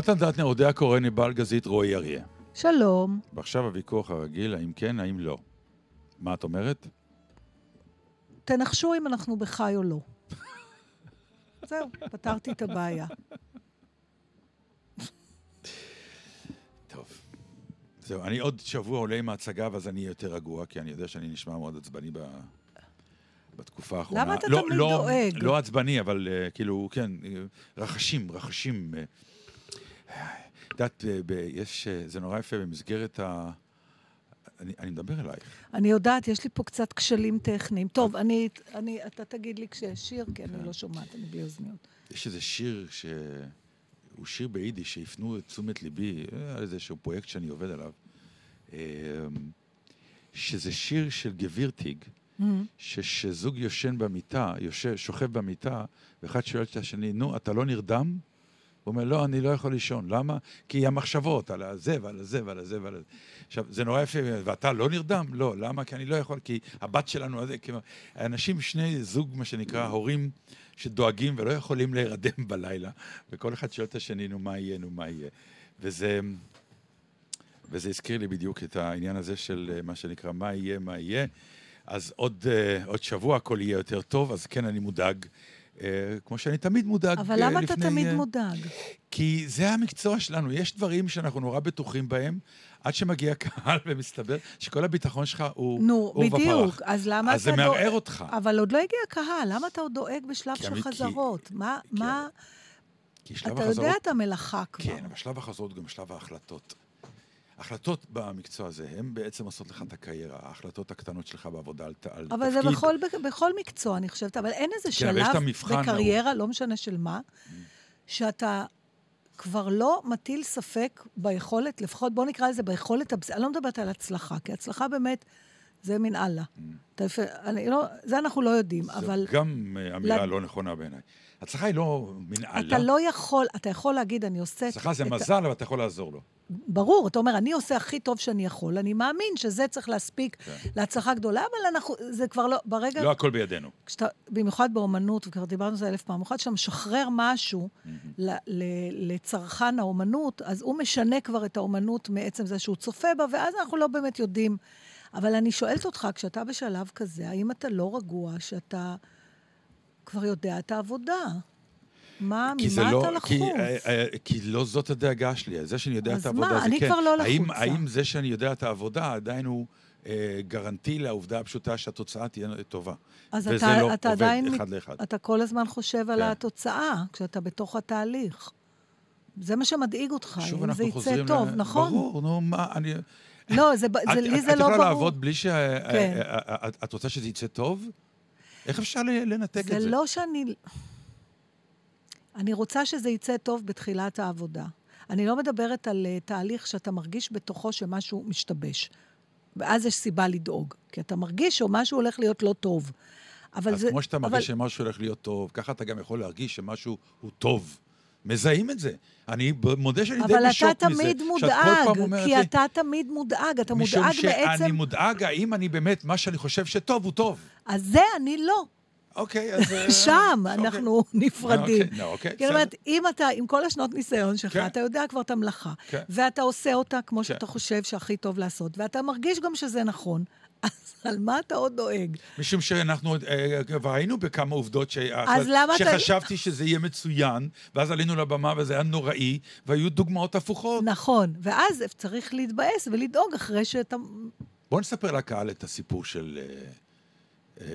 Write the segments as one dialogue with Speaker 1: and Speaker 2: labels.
Speaker 1: נתן דטנר, אודיה קורני, בעל גזית, רועי אריה.
Speaker 2: שלום.
Speaker 1: ועכשיו הוויכוח הרגיל, האם כן, האם לא. מה את אומרת?
Speaker 2: תנחשו אם אנחנו בחי או לא. זהו, פתרתי את הבעיה.
Speaker 1: טוב. זהו, אני עוד שבוע עולה עם ההצגה, ואז אני אהיה יותר רגוע, כי אני יודע שאני נשמע מאוד עצבני ב... בתקופה האחרונה.
Speaker 2: למה אתה
Speaker 1: לא,
Speaker 2: תמיד
Speaker 1: לא,
Speaker 2: דואג?
Speaker 1: לא עצבני, אבל uh, כאילו, כן, uh, רחשים, רחשים. את יודעת, uh, יש, uh, זה נורא יפה במסגרת ה... אני, אני מדבר אלייך.
Speaker 2: אני יודעת, יש לי פה קצת כשלים טכניים. טוב, אני, אני, אתה תגיד לי כשיש שיר, כי אני לא שומעת, אני בלי אוזניות.
Speaker 1: יש איזה שיר שהוא שיר ביידיש, שהפנו את תשומת ליבי, אה, על איזשהו פרויקט שאני עובד עליו, אה, שזה שיר של גבירטיג,
Speaker 2: Mm-hmm.
Speaker 1: שזוג יושן במיטה, יושב, שוכב במיטה, ואחד שואל את השני, נו, אתה לא נרדם? הוא אומר, לא, אני לא יכול לישון. למה? כי המחשבות על הזה ועל הזה ועל הזה ועל הזה. עכשיו, זה נורא יפה, ואתה לא נרדם? לא. למה? כי אני לא יכול, כי הבת שלנו, כי... אנשים, שני זוג, מה שנקרא, הורים שדואגים ולא יכולים להירדם בלילה, וכל אחד שואל את השני, נו, מה יהיה, נו, מה יהיה. וזה... וזה הזכיר לי בדיוק את העניין הזה של אה, מה שנקרא, מה יהיה, מה יהיה. אז עוד, uh, עוד שבוע הכל יהיה יותר טוב, אז כן, אני מודאג. Uh, כמו שאני תמיד מודאג
Speaker 2: אבל
Speaker 1: uh,
Speaker 2: למה
Speaker 1: לפני...
Speaker 2: אתה תמיד
Speaker 1: uh,
Speaker 2: מודאג?
Speaker 1: כי זה המקצוע שלנו. יש דברים שאנחנו נורא בטוחים בהם, עד שמגיע קהל ומסתבר שכל הביטחון שלך הוא
Speaker 2: נו,
Speaker 1: עורבא פרח.
Speaker 2: בדיוק. אז למה
Speaker 1: אז
Speaker 2: אתה...
Speaker 1: זה
Speaker 2: דואג-
Speaker 1: מערער אותך.
Speaker 2: אבל עוד לא הגיע קהל, למה אתה עוד דואג בשלב של
Speaker 1: אני- כי-
Speaker 2: חזרות? מה,
Speaker 1: כי-
Speaker 2: מה...
Speaker 1: כי שלב
Speaker 2: אתה
Speaker 1: החזרות...
Speaker 2: יודע את המלאכה כבר.
Speaker 1: כן, אבל שלב החזרות הוא גם שלב ההחלטות. החלטות במקצוע הזה, הן בעצם עושות לך את הקריירה, ההחלטות הקטנות שלך בעבודה על, תפקיד.
Speaker 2: אבל זה בכל, בכל מקצוע, אני חושבת. אבל אין איזה
Speaker 1: כן,
Speaker 2: שלב בקריירה, לא משנה של מה, שאתה כבר לא מטיל ספק ביכולת, לפחות בוא נקרא לזה ביכולת. אני לא מדברת על הצלחה, כי הצלחה באמת זה מן אללה. אתה אני לא, זה אנחנו לא יודעים,
Speaker 1: זו
Speaker 2: אבל
Speaker 1: גם אה, אמירה
Speaker 2: לד-
Speaker 1: לא נכונה בעיניי. הצלחה היא לא מן אללה.
Speaker 2: אתה לא יכול, אתה יכול להגיד, אני עושה...
Speaker 1: הצלחה זה
Speaker 2: את
Speaker 1: מזל, אבל אתה יכול לעזור לו.
Speaker 2: ברור, אתה אומר, אני עושה הכי טוב שאני יכול, אני מאמין שזה צריך להספיק
Speaker 1: כן.
Speaker 2: להצלחה גדולה, אבל אנחנו, זה כבר לא, ברגע,
Speaker 1: לא הכל בידינו.
Speaker 2: כשאתה, במיוחד באומנות, וכבר דיברנו על זה אלף פעם, במיוחד כשאתה משחרר משהו ל, ל, לצרכן האומנות, אז הוא משנה כבר את האומנות מעצם זה שהוא צופה בה, ואז אנחנו לא באמת יודעים. אבל אני שואלת אותך, כשאתה בשלב כזה, האם אתה לא רגוע שאתה כבר יודע את העבודה? מה,
Speaker 1: זה
Speaker 2: ממה
Speaker 1: לא,
Speaker 2: אתה לחוץ?
Speaker 1: כי, אה, אה, כי לא זאת הדאגה שלי. זה שאני יודע
Speaker 2: אז
Speaker 1: את העבודה
Speaker 2: מה?
Speaker 1: זה
Speaker 2: אני
Speaker 1: כן.
Speaker 2: כבר לא
Speaker 1: האם,
Speaker 2: לחוצה.
Speaker 1: האם זה שאני יודע את העבודה עדיין הוא אה, גרנטי לעובדה הפשוטה שהתוצאה תהיה טובה?
Speaker 2: אז
Speaker 1: וזה
Speaker 2: אתה,
Speaker 1: לא
Speaker 2: אתה
Speaker 1: עובד
Speaker 2: עדיין,
Speaker 1: אחד
Speaker 2: מת-
Speaker 1: לאחד.
Speaker 2: אתה כל הזמן חושב על
Speaker 1: כן.
Speaker 2: התוצאה, כשאתה בתוך התהליך. זה מה שמדאיג אותך, אם זה יצא. טוב,
Speaker 1: ל...
Speaker 2: נכון?
Speaker 1: ברור, נו, מה, אני...
Speaker 2: לא, זה, ב-
Speaker 1: את-
Speaker 2: זה, לי
Speaker 1: את-
Speaker 2: זה לא
Speaker 1: את יכולה
Speaker 2: ברור.
Speaker 1: לעבוד בלי ש...
Speaker 2: כן.
Speaker 1: אה, אה, אה, את רוצה שזה יצא טוב? איך אפשר לנתק
Speaker 2: זה
Speaker 1: את זה?
Speaker 2: לא שאני... אני רוצה שזה יצא טוב בתחילת העבודה. אני לא מדברת על uh, תהליך שאתה מרגיש בתוכו שמשהו משתבש. ואז יש סיבה לדאוג. כי אתה מרגיש שמשהו הולך להיות לא טוב. אבל
Speaker 1: אז
Speaker 2: זה...
Speaker 1: כמו שאתה
Speaker 2: אבל-
Speaker 1: מרגיש שמשהו הולך להיות טוב, ככה אתה גם יכול להרגיש שמשהו הוא טוב. מזהים את זה. אני מודה שאני די
Speaker 2: אבל
Speaker 1: בשוק
Speaker 2: אתה
Speaker 1: מזה.
Speaker 2: תמיד
Speaker 1: שאת כל
Speaker 2: מודאג, כי
Speaker 1: לי,
Speaker 2: אתה תמיד מודאג. אתה
Speaker 1: משום
Speaker 2: מודאג בעצם...
Speaker 1: שאני מודאג, האם אני באמת, מה שאני חושב שטוב הוא טוב.
Speaker 2: אז זה אני לא.
Speaker 1: אוקיי, אז... אה,
Speaker 2: שם
Speaker 1: אוקיי.
Speaker 2: אנחנו נפרדים.
Speaker 1: אוקיי, אוקיי,
Speaker 2: כי אני אומרת,
Speaker 1: בסדר.
Speaker 2: אם אתה, עם כל השנות ניסיון שלך,
Speaker 1: כן.
Speaker 2: אתה יודע כבר את המלאכה,
Speaker 1: כן.
Speaker 2: ואתה עושה אותה כמו
Speaker 1: כן.
Speaker 2: שאתה חושב שהכי טוב לעשות, ואתה מרגיש גם שזה נכון, אז על מה אתה עוד דואג?
Speaker 1: משום שאנחנו אה, כבר היינו בכמה עובדות
Speaker 2: אז למה אתה-
Speaker 1: שחשבתי שזה יהיה מצוין, ואז עלינו לבמה וזה היה נוראי, והיו דוגמאות הפוכות.
Speaker 2: נכון, ואז צריך להתבאס ולדאוג אחרי שאתה...
Speaker 1: בואו נספר לקהל את הסיפור של אה, אה,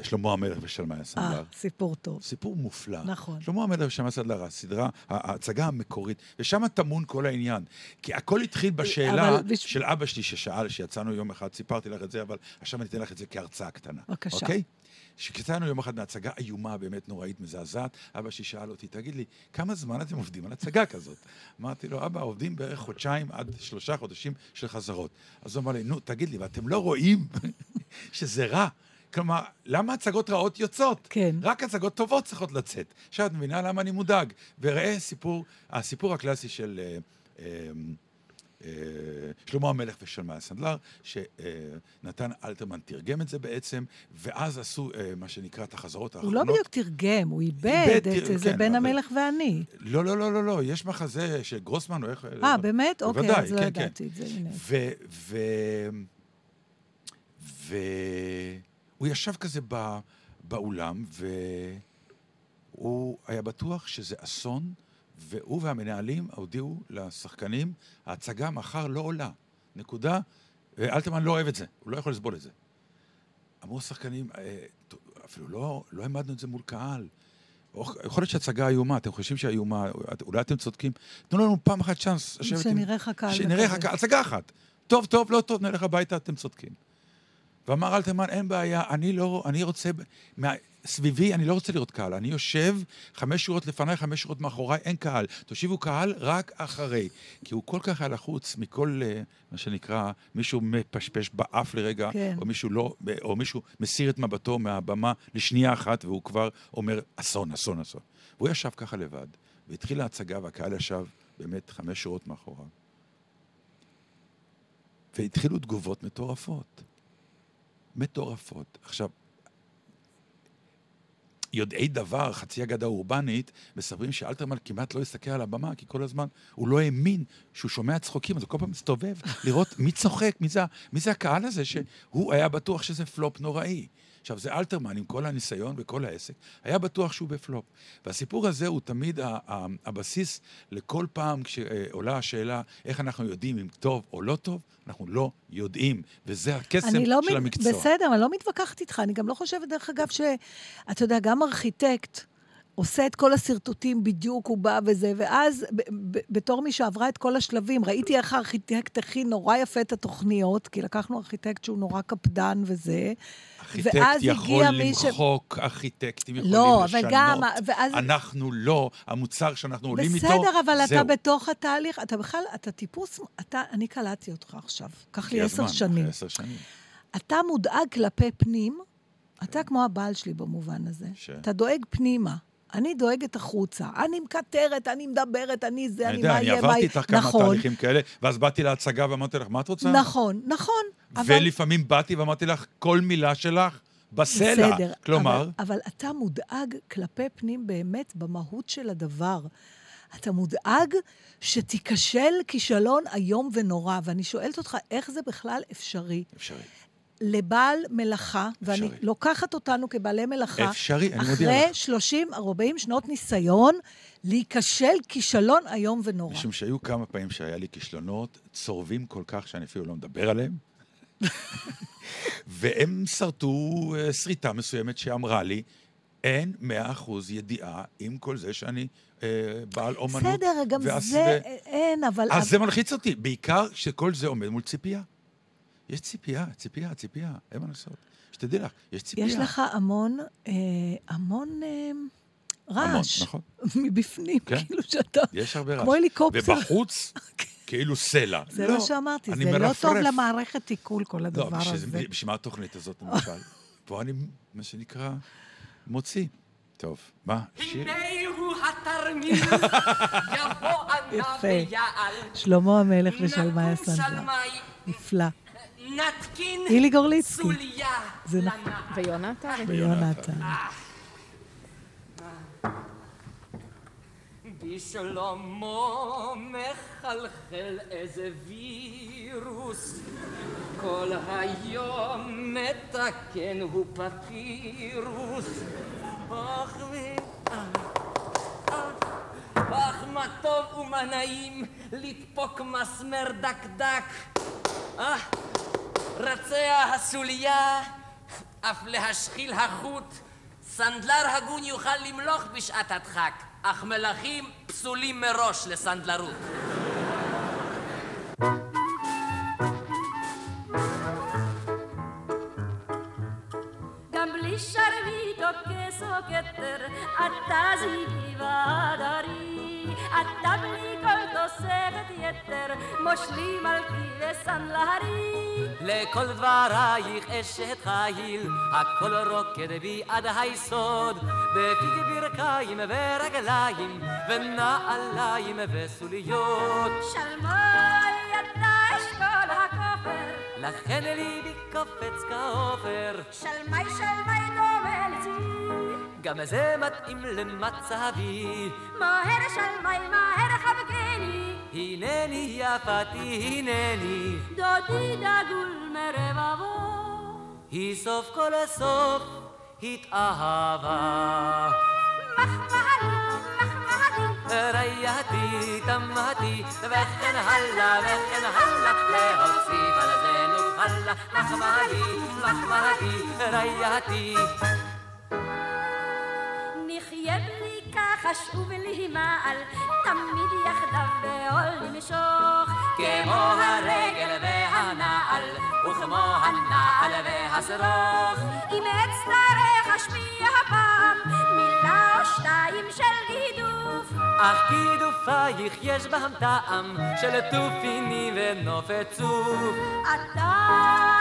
Speaker 1: שלמה המלך ושלמאי
Speaker 2: אה,
Speaker 1: הסנדלר.
Speaker 2: סיפור טוב.
Speaker 1: סיפור מופלא.
Speaker 2: נכון.
Speaker 1: שלמה המלך ושלמאי הסנדלר, הסדרה, ההצגה המקורית, ושם טמון כל העניין. כי הכל התחיל בשאלה
Speaker 2: אבל
Speaker 1: של אבא שלי ששאל, שיצאנו יום אחד, סיפרתי לך את זה, אבל עכשיו אני אתן לך את זה כהרצאה קטנה.
Speaker 2: בבקשה.
Speaker 1: אוקיי? כשיצאנו יום אחד מהצגה איומה, באמת נוראית, מזעזעת, אבא שלי שאל אותי, תגיד לי, כמה זמן אתם עובדים על הצגה כזאת? אמרתי לו, אבא, עובדים בערך חודשיים עד שלושה חודשים של חזרות. אז הוא אמר לי, נו, תגיד לי, ואתם לא רואים שזה רע? כלומר, למה הצגות רעות יוצאות?
Speaker 2: כן.
Speaker 1: רק הצגות טובות צריכות לצאת. עכשיו את מבינה למה אני מודאג. וראה סיפור, הסיפור הקלאסי של אה, אה, אה, שלמה המלך ושלמה הסנדלר, שנתן אלתרמן תרגם את זה בעצם, ואז עשו אה, מה שנקרא את החזרות
Speaker 2: הוא
Speaker 1: האחרונות.
Speaker 2: לא בדיוק תרגם, הוא איבד את זה
Speaker 1: כן,
Speaker 2: בין
Speaker 1: אבל-
Speaker 2: המלך ואני.
Speaker 1: לא, לא, לא, לא, לא, יש מחזה של גרוסמן או איך...
Speaker 2: אה, באמת? אוקיי,
Speaker 1: בוודאי,
Speaker 2: אז לא
Speaker 1: כן, כן.
Speaker 2: ידעתי את זה, הנה.
Speaker 1: ו... ו... והוא ישב כזה בא... באולם, והוא היה בטוח שזה אסון, והוא והמנהלים הודיעו לשחקנים, ההצגה מחר לא עולה. נקודה. ואלתרמן לא אוהב את זה, הוא לא יכול לסבול את זה. אמרו השחקנים, "אה, אפילו לא, לא העמדנו את זה מול קהל. יכול להיות שהצגה איומה, אתם חושבים שהאיומה, אולי אתם צודקים. תנו לנו פעם אחת צ'אנס.
Speaker 2: שנראה לך קהל
Speaker 1: שנראה לך. קהל, הצגה אחת. טוב, טוב, לא טוב, נלך הביתה, אתם צודקים. ואמר אלתרמן, אין בעיה, אני לא, אני רוצה, מה, סביבי, אני לא רוצה לראות קהל. אני יושב חמש שורות לפניי, חמש שורות מאחוריי, אין קהל. תושיבו קהל רק אחרי. כי הוא כל כך היה לחוץ מכל, אה, מה שנקרא, מישהו מפשפש באף לרגע,
Speaker 2: כן.
Speaker 1: או מישהו לא, או מישהו מסיר את מבטו מהבמה לשנייה אחת, והוא כבר אומר, אסון, אסון, אסון. והוא ישב ככה לבד, והתחילה ההצגה, והקהל ישב באמת חמש שורות מאחוריו. והתחילו תגובות מטורפות. מטורפות. עכשיו, יודעי דבר, חצי אגדה אורבנית, מספרים שאלתרמן כמעט לא הסתכל על הבמה, כי כל הזמן הוא לא האמין שהוא שומע צחוקים, אז הוא כל פעם מסתובב לראות מי צוחק, מי זה, מי זה הקהל הזה, שהוא היה בטוח שזה פלופ נוראי. עכשיו, זה אלתרמן, עם כל הניסיון וכל העסק, היה בטוח שהוא בפלופ. והסיפור הזה הוא תמיד הבסיס לכל פעם כשעולה השאלה איך אנחנו יודעים אם טוב או לא טוב, אנחנו לא יודעים, וזה הקסם
Speaker 2: לא
Speaker 1: של
Speaker 2: מת-
Speaker 1: המקצוע.
Speaker 2: בסדר, אני לא מתווכחת איתך. אני גם לא חושבת, דרך אגב, שאתה יודע, גם ארכיטקט עושה את כל השרטוטים בדיוק, הוא בא וזה, ואז ב- ב- בתור מי שעברה את כל השלבים, ראיתי איך הארכיטקט הכין נורא יפה את התוכניות, כי לקחנו ארכיטקט שהוא נורא קפדן וזה.
Speaker 1: ארכיטקט
Speaker 2: ואז
Speaker 1: יכול
Speaker 2: הגיע מי ש-
Speaker 1: למחוק, ארכיטקטים יכולים
Speaker 2: לא,
Speaker 1: לשנות.
Speaker 2: אבל גם, ואז...
Speaker 1: אנחנו לא, המוצר שאנחנו עולים איתו,
Speaker 2: בסדר, אבל אתה
Speaker 1: זהו.
Speaker 2: בתוך התהליך, אתה בכלל, אתה טיפוס, אתה, אני קלטתי אותך עכשיו, קח לי עשר שנים.
Speaker 1: שנים.
Speaker 2: אתה מודאג כלפי פנים, אתה כמו הבעל שלי במובן הזה.
Speaker 1: ש-
Speaker 2: אתה דואג פנימה. אני דואגת החוצה. אני מקטרת, אני מדברת, אני זה,
Speaker 1: אני
Speaker 2: אני
Speaker 1: יודע,
Speaker 2: מה
Speaker 1: אני
Speaker 2: יהיה, מה
Speaker 1: עברתי
Speaker 2: יהיה.
Speaker 1: איתך כמה
Speaker 2: נכון,
Speaker 1: תהליכים כאלה, ואז באתי להצגה ואמרתי לך, מה את רוצה?
Speaker 2: נכון, נכון.
Speaker 1: ולפעמים באתי ואמרתי לך, כל מילה שלך בסלע.
Speaker 2: בסדר.
Speaker 1: כלומר,
Speaker 2: אבל, אבל אתה מודאג כלפי פנים באמת במהות של הדבר. אתה מודאג שתיכשל כישלון איום ונורא, ואני שואלת אותך, איך זה בכלל אפשרי?
Speaker 1: אפשרי.
Speaker 2: לבעל מלאכה, ואני
Speaker 1: אפשרי.
Speaker 2: לוקחת אותנו כבעלי מלאכה,
Speaker 1: אפשרי, אני מודיע
Speaker 2: אחרי
Speaker 1: לך.
Speaker 2: 30, 40 שנות ניסיון, להיכשל כישלון איום ונורא.
Speaker 1: משום שהיו כמה פעמים שהיה לי כישלונות צורבים כל כך שאני אפילו לא מדבר עליהם. והם שרטו אה, שריטה מסוימת שאמרה לי, אין מאה אחוז ידיעה עם כל זה שאני אה, בעל אומנות.
Speaker 2: בסדר, גם זה,
Speaker 1: ו-
Speaker 2: אין, אבל...
Speaker 1: אז זה מלחיץ אותי, בעיקר כשכל זה עומד מול ציפייה. יש ציפייה, ציפייה, ציפייה, אין מה לעשות. שתדעי לך, יש ציפייה.
Speaker 2: יש לך המון, אה, המון אה,
Speaker 1: המון,
Speaker 2: רעש.
Speaker 1: נכון.
Speaker 2: מבפנים,
Speaker 1: כן.
Speaker 2: כאילו שאתה...
Speaker 1: יש הרבה רעש.
Speaker 2: כמו הליקופטר.
Speaker 1: ובחוץ, כאילו סלע.
Speaker 2: זה
Speaker 1: לא,
Speaker 2: מה שאמרתי,
Speaker 1: אני
Speaker 2: זה לא
Speaker 1: מרפרף.
Speaker 2: טוב למערכת עיכול, כל
Speaker 1: לא,
Speaker 2: הדבר
Speaker 1: בשביל
Speaker 2: הזה.
Speaker 1: זה- בשביל מה התוכנית הזאת, למשל? פה אני, מה שנקרא, מוציא. טוב, מה? שיר?
Speaker 3: הנה הוא התרמיל, יבוא ענה
Speaker 2: יפה.
Speaker 3: ויעל.
Speaker 2: שלמה המלך
Speaker 3: נקום
Speaker 2: הסנדלר. נפלא.
Speaker 3: נתקין
Speaker 2: אילי גורליצקי.
Speaker 3: סוליה
Speaker 2: זה נכון.
Speaker 3: לנער.
Speaker 4: ויונתן?
Speaker 2: ויונתן.
Speaker 3: בשלמה מחלחל איזה וירוס, כל היום מתקן הוא פפירוס. אך ו... אך מה טוב ומה נעים לדפוק מסמר דקדק. אה, רצע הסוליה, אף להשחיל החוט. סנדלר הגון יוכל למלוך בשעת הדחק, אך מלכים פסולים מראש לסנדלרות.
Speaker 4: גם בלי שרביט או כס כתר, אתה זיגי ועדרי. אתה בלי כל תוספת יתר, מושלי מלכי וסנדלרי.
Speaker 3: לכל דברייך אשת חיל, הכל רוקד בי עד היסוד, בפיק ברכיים ורגליים, ונעליים וסוליות.
Speaker 4: שלמי אתה אשכול הכופר,
Speaker 3: לכן ליבי קופץ כעופר,
Speaker 4: שלמי שלמי דומה לצבי.
Speaker 3: גם זה מתאים למצבי.
Speaker 4: מהר שלמי מהר חבקני,
Speaker 3: הנני יפתי הנני,
Speaker 4: דודי דגול מרבבו.
Speaker 3: היא סוף כל הסוף התאהבה.
Speaker 4: מחמדי, מחמדי,
Speaker 3: רייתי, תמהתי, וכן הלאה, וכן הלאה, להוסיף על זה נוכל, מחמדי, מחמדי, רייתי.
Speaker 4: שוב בלי מעל, תמיד יחדיו בעול נמשוך.
Speaker 3: כמו הרגל והנעל, וכמו הנעל והשרוך.
Speaker 4: אם אצטרך אשמיע הפעם מילה או שתיים של גידוף.
Speaker 3: אך גידופייך יש בהם טעם של תופיני ונופת צוף.
Speaker 4: אתה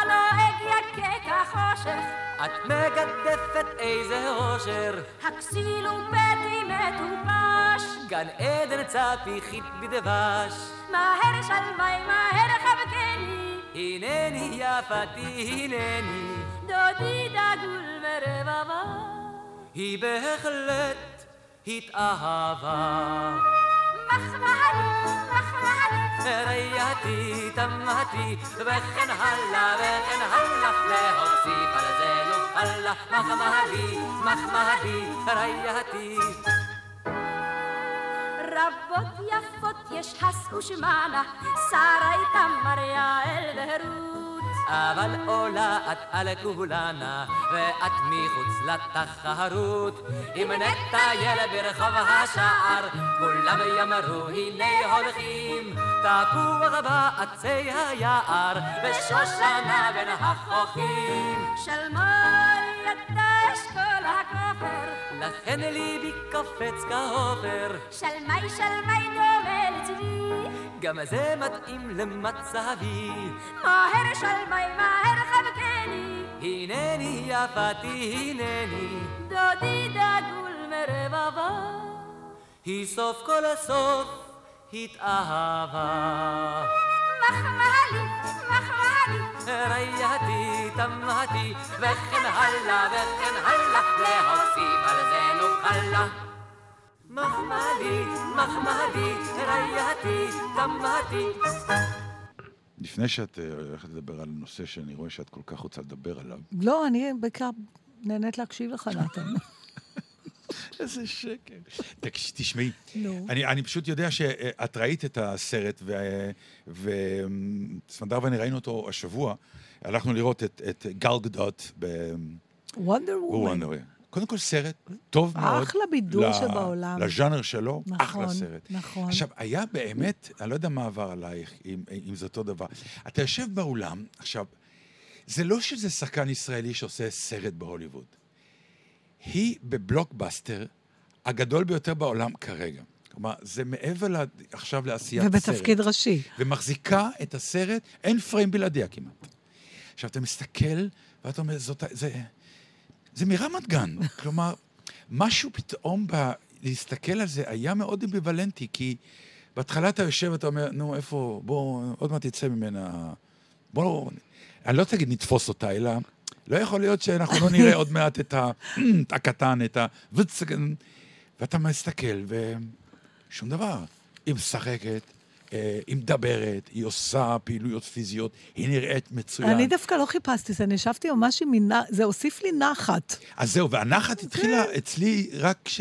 Speaker 4: נוהג יקה כחושך,
Speaker 3: את מגדפת איזה אושר,
Speaker 4: הכסיל ובטי מטופש.
Speaker 3: גן עדן צפיחית בדבש.
Speaker 4: מהר שלמי, מהר חבקני,
Speaker 3: הנני יפתי הנני,
Speaker 4: דודי דגול מרבבה.
Speaker 3: היא בהחלט התאהבה. רייתי, תמהתי, וכן הלאה, וכן הלאה, להוסיף על זה נוכל, מחמדי, מחמדי, רייתי.
Speaker 4: רבות יפות יש הס ושמנה, שרה תמר יעל ורות.
Speaker 3: אבל עולה את על כולנה, ואת מחוץ לתחרות. אם נטייל ברחוב השער, כולם יאמרו הנה הולכים. תפוח בעצי היער, ושושנה בין החוכים.
Speaker 4: שלמי אתה אשכול הכופר,
Speaker 3: לכן ליבי קופץ כעופר,
Speaker 4: שלמי שלמי דומה לצבי.
Speaker 3: גם זה מתאים למצבי.
Speaker 4: מהר שלמי מהר חבקני,
Speaker 3: הנני יפתי הנני,
Speaker 4: דודי דגול מרבבה.
Speaker 3: היא סוף כל הסוף התאהבה.
Speaker 4: מחמלי, מחמלי,
Speaker 3: רייתי, תמהתי, וכן הלאה, וכן הלאה, להוסיף על זה נוכל. מחמדי, מחמדי, רייתי, תמהתי.
Speaker 1: לפני שאת אה, הולכת לדבר על נושא שאני רואה שאת כל כך רוצה לדבר עליו,
Speaker 2: לא, אני בעיקר נהנית להקשיב לך, נתן.
Speaker 1: איזה שקר. תשמעי. אני, אני פשוט יודע שאת ראית את הסרט, וסמדר ואני ראינו אותו השבוע. הלכנו לראות את, את גל גדות
Speaker 2: וונדר וומן.
Speaker 1: קודם כל סרט טוב מאוד.
Speaker 2: אחלה בידור שבעולם.
Speaker 1: לז'אנר שלו,
Speaker 2: נכון,
Speaker 1: אחלה סרט.
Speaker 2: נכון.
Speaker 1: עכשיו, היה באמת, אני לא יודע מה עבר עלייך, אם, אם זה אותו דבר. אתה יושב באולם, עכשיו, זה לא שזה שחקן ישראלי שעושה סרט בהוליווד. היא בבלוקבאסטר הגדול ביותר בעולם כרגע. כלומר, זה מעבר לה, עכשיו לעשיית סרט.
Speaker 2: ובתפקיד ראשי.
Speaker 1: ומחזיקה את הסרט, אין פריים בלעדיה כמעט. עכשיו, אתה מסתכל, ואתה אומר, זאת, זה, זה מרמת גן. כלומר, משהו פתאום ב... להסתכל על זה היה מאוד אמביוולנטי, כי בהתחלה אתה יושב ואתה אומר, נו, איפה, בוא, עוד מעט יצא ממנה... בוא, אני לא תגיד נתפוס אותה, אלא לא יכול להיות שאנחנו לא נראה עוד מעט את הקטן, את ה... ואתה מסתכל, ושום דבר. היא משחקת, היא מדברת, היא עושה פעילויות פיזיות, היא נראית מצוין.
Speaker 2: אני דווקא לא חיפשתי זה, אני ישבתי ממש עם מינה, זה הוסיף לי נחת.
Speaker 1: אז זהו, והנחת התחילה אצלי רק כש...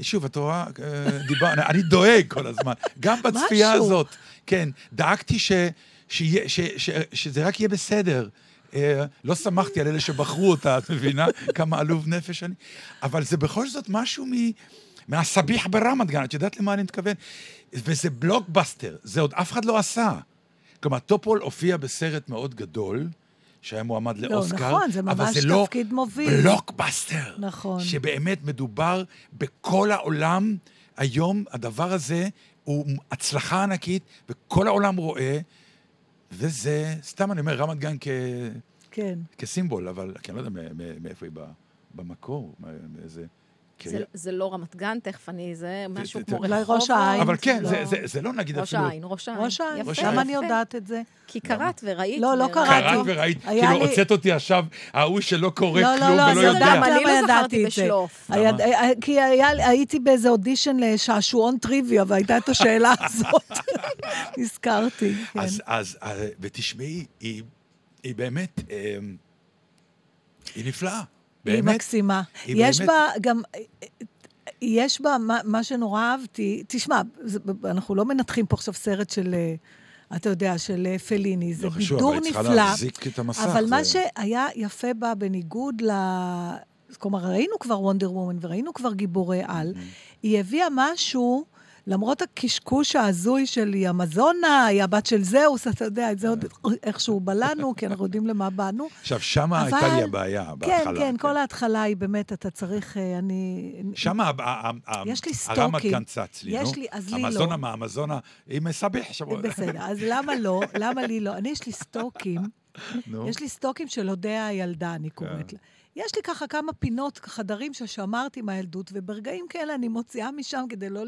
Speaker 1: שוב, את רואה, אה, דיבר, אני- דואג כל הזמן, גם בצפייה
Speaker 2: משהו.
Speaker 1: הזאת. כן, דאגתי ש, שיהיה- ש, ש, שזה רק יהיה בסדר. אה, לא שמחתי על אלה שבחרו אותה, את מבינה? כמה עלוב נפש אני. אבל זה בכל זאת משהו מ... מהסביח ברמת גן, את יודעת למה אני מתכוון? וזה בלוקבאסטר, זה עוד אף אחד לא עשה. כלומר, טופול הופיע בסרט מאוד גדול, שהיה מועמד לאוסקר,
Speaker 2: נכון, זה
Speaker 1: אבל זה לא
Speaker 2: תפקיד מוביל.
Speaker 1: בלוקבאסטר.
Speaker 2: נכון.
Speaker 1: שבאמת מדובר בכל העולם. היום הדבר הזה הוא הצלחה ענקית, וכל העולם רואה, וזה, סתם אני אומר, רמת גן כ...
Speaker 2: כן.
Speaker 1: כסימבול, אבל כי אני לא יודע מאיפה היא באה, במקור, מאיזה...
Speaker 5: זה. זה לא רמת גן, תכף אני... זה משהו כמו
Speaker 2: אולי
Speaker 5: רחובות.
Speaker 2: ראש העין.
Speaker 1: אבל כן,
Speaker 2: לא.
Speaker 1: זה- זה- זה לא נגיד
Speaker 5: ראש
Speaker 1: אפילו...
Speaker 5: העין, ראש העין.
Speaker 2: ראש העין,
Speaker 5: יפה,
Speaker 1: ראש
Speaker 2: למה. אני. יודעת את זה?
Speaker 5: כי קראת וראית.
Speaker 2: לא, לא. קראתי.
Speaker 1: קראת וראית, כאילו
Speaker 2: לי-
Speaker 1: הוצאת אותי עכשיו, ההוא שלא קורא
Speaker 2: לא, לא,
Speaker 1: כלום
Speaker 2: לא,
Speaker 1: ולא
Speaker 2: אני
Speaker 1: יודע.
Speaker 2: יודעת
Speaker 5: גם אני
Speaker 2: למה
Speaker 5: לא זכרתי
Speaker 2: זה.
Speaker 5: בשלוף.
Speaker 2: כי היה- הייתי באיזה אודישן לשעשועון טריוויה, והייתה את השאלה הזאת. נזכרתי, כן.
Speaker 1: אז, אז, אה, ותשמעי, היא, היא באמת, אה, היא נפלאה.
Speaker 2: היא
Speaker 1: באמת.
Speaker 2: מקסימה.
Speaker 1: היא
Speaker 2: יש
Speaker 1: באמת-
Speaker 2: בה גם... יש בה, מה, מה שנורא אהבתי, תשמע, זה, אנחנו לא מנתחים פה עכשיו סרט של, אה, אתה יודע, של אה, פליני, זה
Speaker 1: לא חשוב,
Speaker 2: בידור
Speaker 1: אבל היא צריכה
Speaker 2: נפלא.
Speaker 1: להחזיק את המסך.
Speaker 2: אבל מה
Speaker 1: זה-
Speaker 2: שהיה יפה בה, בניגוד ל... כלומר, ראינו כבר וונדר וומן וראינו כבר גיבורי על, היא הביאה משהו, למרות הקשקוש ההזוי של היא המזונה, היא הבת של זהוס, אתה יודע, את זה עוד איכשהו בלענו, כי אנחנו יודעים למה באנו.
Speaker 1: עכשיו, שמה הייתה לי
Speaker 2: אבל-
Speaker 1: הבעיה
Speaker 2: כן,
Speaker 1: בהתחלה.
Speaker 2: כן, כל ההתחלה היא באמת, אתה צריך, אה, אני...
Speaker 1: שמה
Speaker 2: יש לי
Speaker 1: הרמת
Speaker 2: סטוקים.
Speaker 1: גן צץ לי, נו.
Speaker 2: לי, אז לי לא.
Speaker 1: המזונה מהמזונה, היא מסבך עכשיו.
Speaker 2: בסדר, אז למה לא? למה לי לא? אני, יש לי סטוקים. יש לי סטוקים של אודיה הילדה, אני קוראת
Speaker 1: כן.
Speaker 2: לה. יש לי ככה כמה פינות, חדרים ששמרתי מהילדות, וברגעים כאלה אני מוציאה משם כדי לא,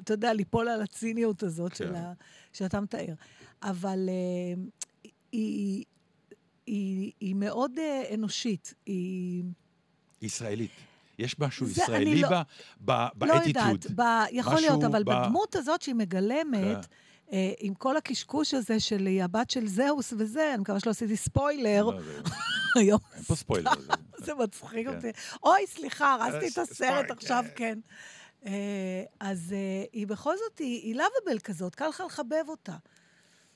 Speaker 2: אתה יודע, ליפול על הציניות הזאת של
Speaker 1: כן.
Speaker 2: ה, שאתה מתאר. אבל אה, היא, היא, היא מאוד אה, אנושית. היא...
Speaker 1: ישראלית. יש משהו
Speaker 2: זה
Speaker 1: ישראלי
Speaker 2: לא-
Speaker 1: בה- ב-
Speaker 2: לא. יודעת, ב... יכול להיות, אבל
Speaker 1: ב-
Speaker 2: בדמות הזאת שהיא מגלמת,
Speaker 1: כן.
Speaker 2: אה, עם כל הקשקוש הזה של היא הבת של זהוס וזה, אני מקווה שלא עשיתי ספוילר,
Speaker 1: לא, זה-
Speaker 2: היום
Speaker 1: אין פה ספוילר. זה-
Speaker 2: מצחיק
Speaker 1: כן.
Speaker 2: אותי. אוי, סליחה, הרסתי את
Speaker 1: אה,
Speaker 2: הסרט
Speaker 1: ספוילר,
Speaker 2: עכשיו,
Speaker 1: כן.
Speaker 2: כן. אה, אז אה, היא בכל זאת, היא היא lovable כזאת, קל לך לחבב אותה.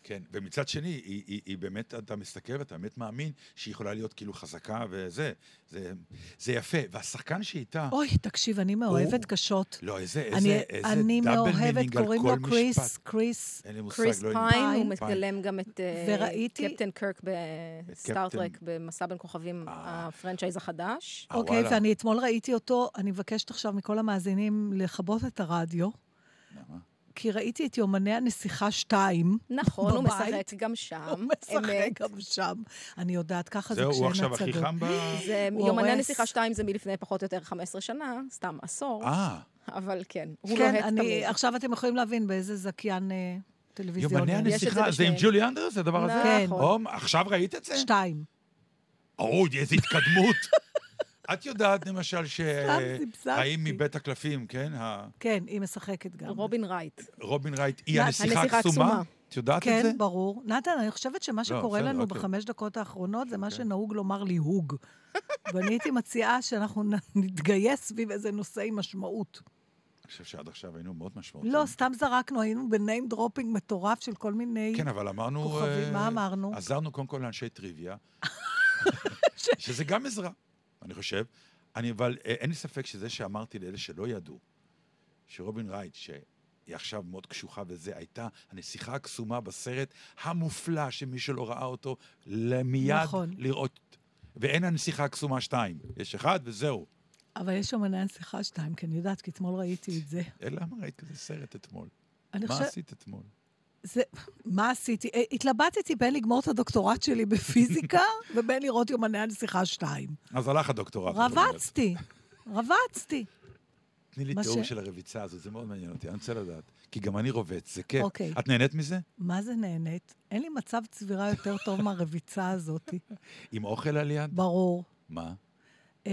Speaker 1: כן, ומצד שני, היא, היא, היא באמת, אתה מסתכל ואתה באמת מאמין שהיא יכולה להיות כאילו חזקה וזה. זה, זה יפה. והשחקן שאיתה...
Speaker 2: אוי, תקשיב, אני מאוהבת קשות.
Speaker 1: לא, איזה,
Speaker 2: אני-
Speaker 1: איזה, איזה
Speaker 2: אני
Speaker 1: double
Speaker 2: מאוהבת,
Speaker 1: meaning על
Speaker 2: קוראים לו
Speaker 1: כל
Speaker 2: קריס,
Speaker 1: משפט.
Speaker 2: קריס.
Speaker 1: אין לי מושג,
Speaker 5: קריס
Speaker 1: לא.
Speaker 5: פיין, הוא. מגלם גם את אה,
Speaker 2: וראיתי-
Speaker 5: קפטן קרק בסטארטרק,
Speaker 1: קפטן.
Speaker 5: במסע בין כוכבים, הפרנצ'ייז החדש.
Speaker 1: אה,
Speaker 2: אוקיי,
Speaker 1: וואלה.
Speaker 2: ואני אתמול ראיתי אותו, אני מבקשת עכשיו מכל המאזינים לכבות את הרדיו,
Speaker 1: למה?
Speaker 2: כי ראיתי את יומני הנסיכה 2.
Speaker 5: נכון, הוא. משחק גם שם.
Speaker 2: הוא משחק
Speaker 5: אמת.
Speaker 2: גם שם. אני יודעת, ככה זה
Speaker 1: זהו,
Speaker 2: כשאין
Speaker 1: הוא
Speaker 2: הצגות.
Speaker 1: עכשיו הכי חם ב...
Speaker 5: זה
Speaker 2: הוא
Speaker 5: יומני. הנסיכה 2 זה מלפני פחות או יותר 15 שנה, סתם עשור,
Speaker 1: אה,
Speaker 5: אבל כן, הוא
Speaker 2: כן,
Speaker 5: לוהט
Speaker 2: אני,
Speaker 5: תמיד.
Speaker 2: עכשיו אתם יכולים להבין באיזה זכיין אה, טלוויזיוני.
Speaker 1: יומני הנסיכה, זה עם ג'ולי אנדרס, הדבר הזה?
Speaker 2: כן.
Speaker 5: נכון.
Speaker 1: עכשיו ראית את זה?
Speaker 2: שתיים.
Speaker 1: אוי, איזה התקדמות. את יודעת, למשל, ש...
Speaker 2: זפזפתי.
Speaker 1: האם מבית הקלפים, כן?
Speaker 2: כן, היא משחקת גם.
Speaker 5: רובין רייט.
Speaker 1: רובין רייט היא הנסיכה הקסומה? את יודעת את זה?
Speaker 2: כן, ברור. נתן, אני חושבת שמה שקורה
Speaker 1: בסדר,
Speaker 2: לנו
Speaker 1: אוקיי.
Speaker 2: בחמש דקות האחרונות זה מה שנהוג לומר ליהוג. ואני הייתי מציעה שאנחנו נתגייס סביב איזה נושא עם משמעות.
Speaker 1: אני חושב שעד עכשיו היינו מאוד משמעותיים.
Speaker 2: לא, סתם זרקנו, היינו ב name dropping מטורף של כל מיני...
Speaker 1: כן, אבל אמרנו...
Speaker 2: כוכבים,
Speaker 1: אה,
Speaker 2: מה אמרנו?
Speaker 1: עזרנו קודם כל לאנשי טריוויה, שזה גם עזרה, אני חושב. אני, אבל אה, אין לי ספק שזה שאמרתי לאלה שלא ידעו, שרובין רייט, שהיא עכשיו מאוד קשוחה וזה, הייתה הנסיכה הקסומה בסרט המופלא, שמי שלא ראה אותו, למיד
Speaker 2: נכון.
Speaker 1: לראות. ואין הנסיכה הקסומה שתיים, יש אחד וזהו.
Speaker 2: אבל יש שם עניין שיחה שתיים, כי אני יודעת, כי אתמול ראיתי את זה.
Speaker 1: אה, למה ראית כזה סרט אתמול? מה
Speaker 2: חושבת...
Speaker 1: עשית אתמול?
Speaker 2: זה, מה עשיתי? אה, התלבטתי בין לגמור את הדוקטורט שלי בפיזיקה ובין לראות יומני הנסיכה שתיים.
Speaker 1: אז הלך הדוקטורט.
Speaker 2: רבצתי, רבצתי.
Speaker 1: תני לי תיאור של הרביצה הזאת, זה מאוד מעניין אותי, אני רוצה לדעת. כי גם אני רובץ, זה כיף.
Speaker 2: אוקיי.
Speaker 1: את נהנית מזה?
Speaker 2: מה זה נהנית? אין לי מצב צבירה יותר טוב מהרביצה הזאת.
Speaker 1: עם אוכל על יד?
Speaker 2: ברור.
Speaker 1: מה?
Speaker 2: אה,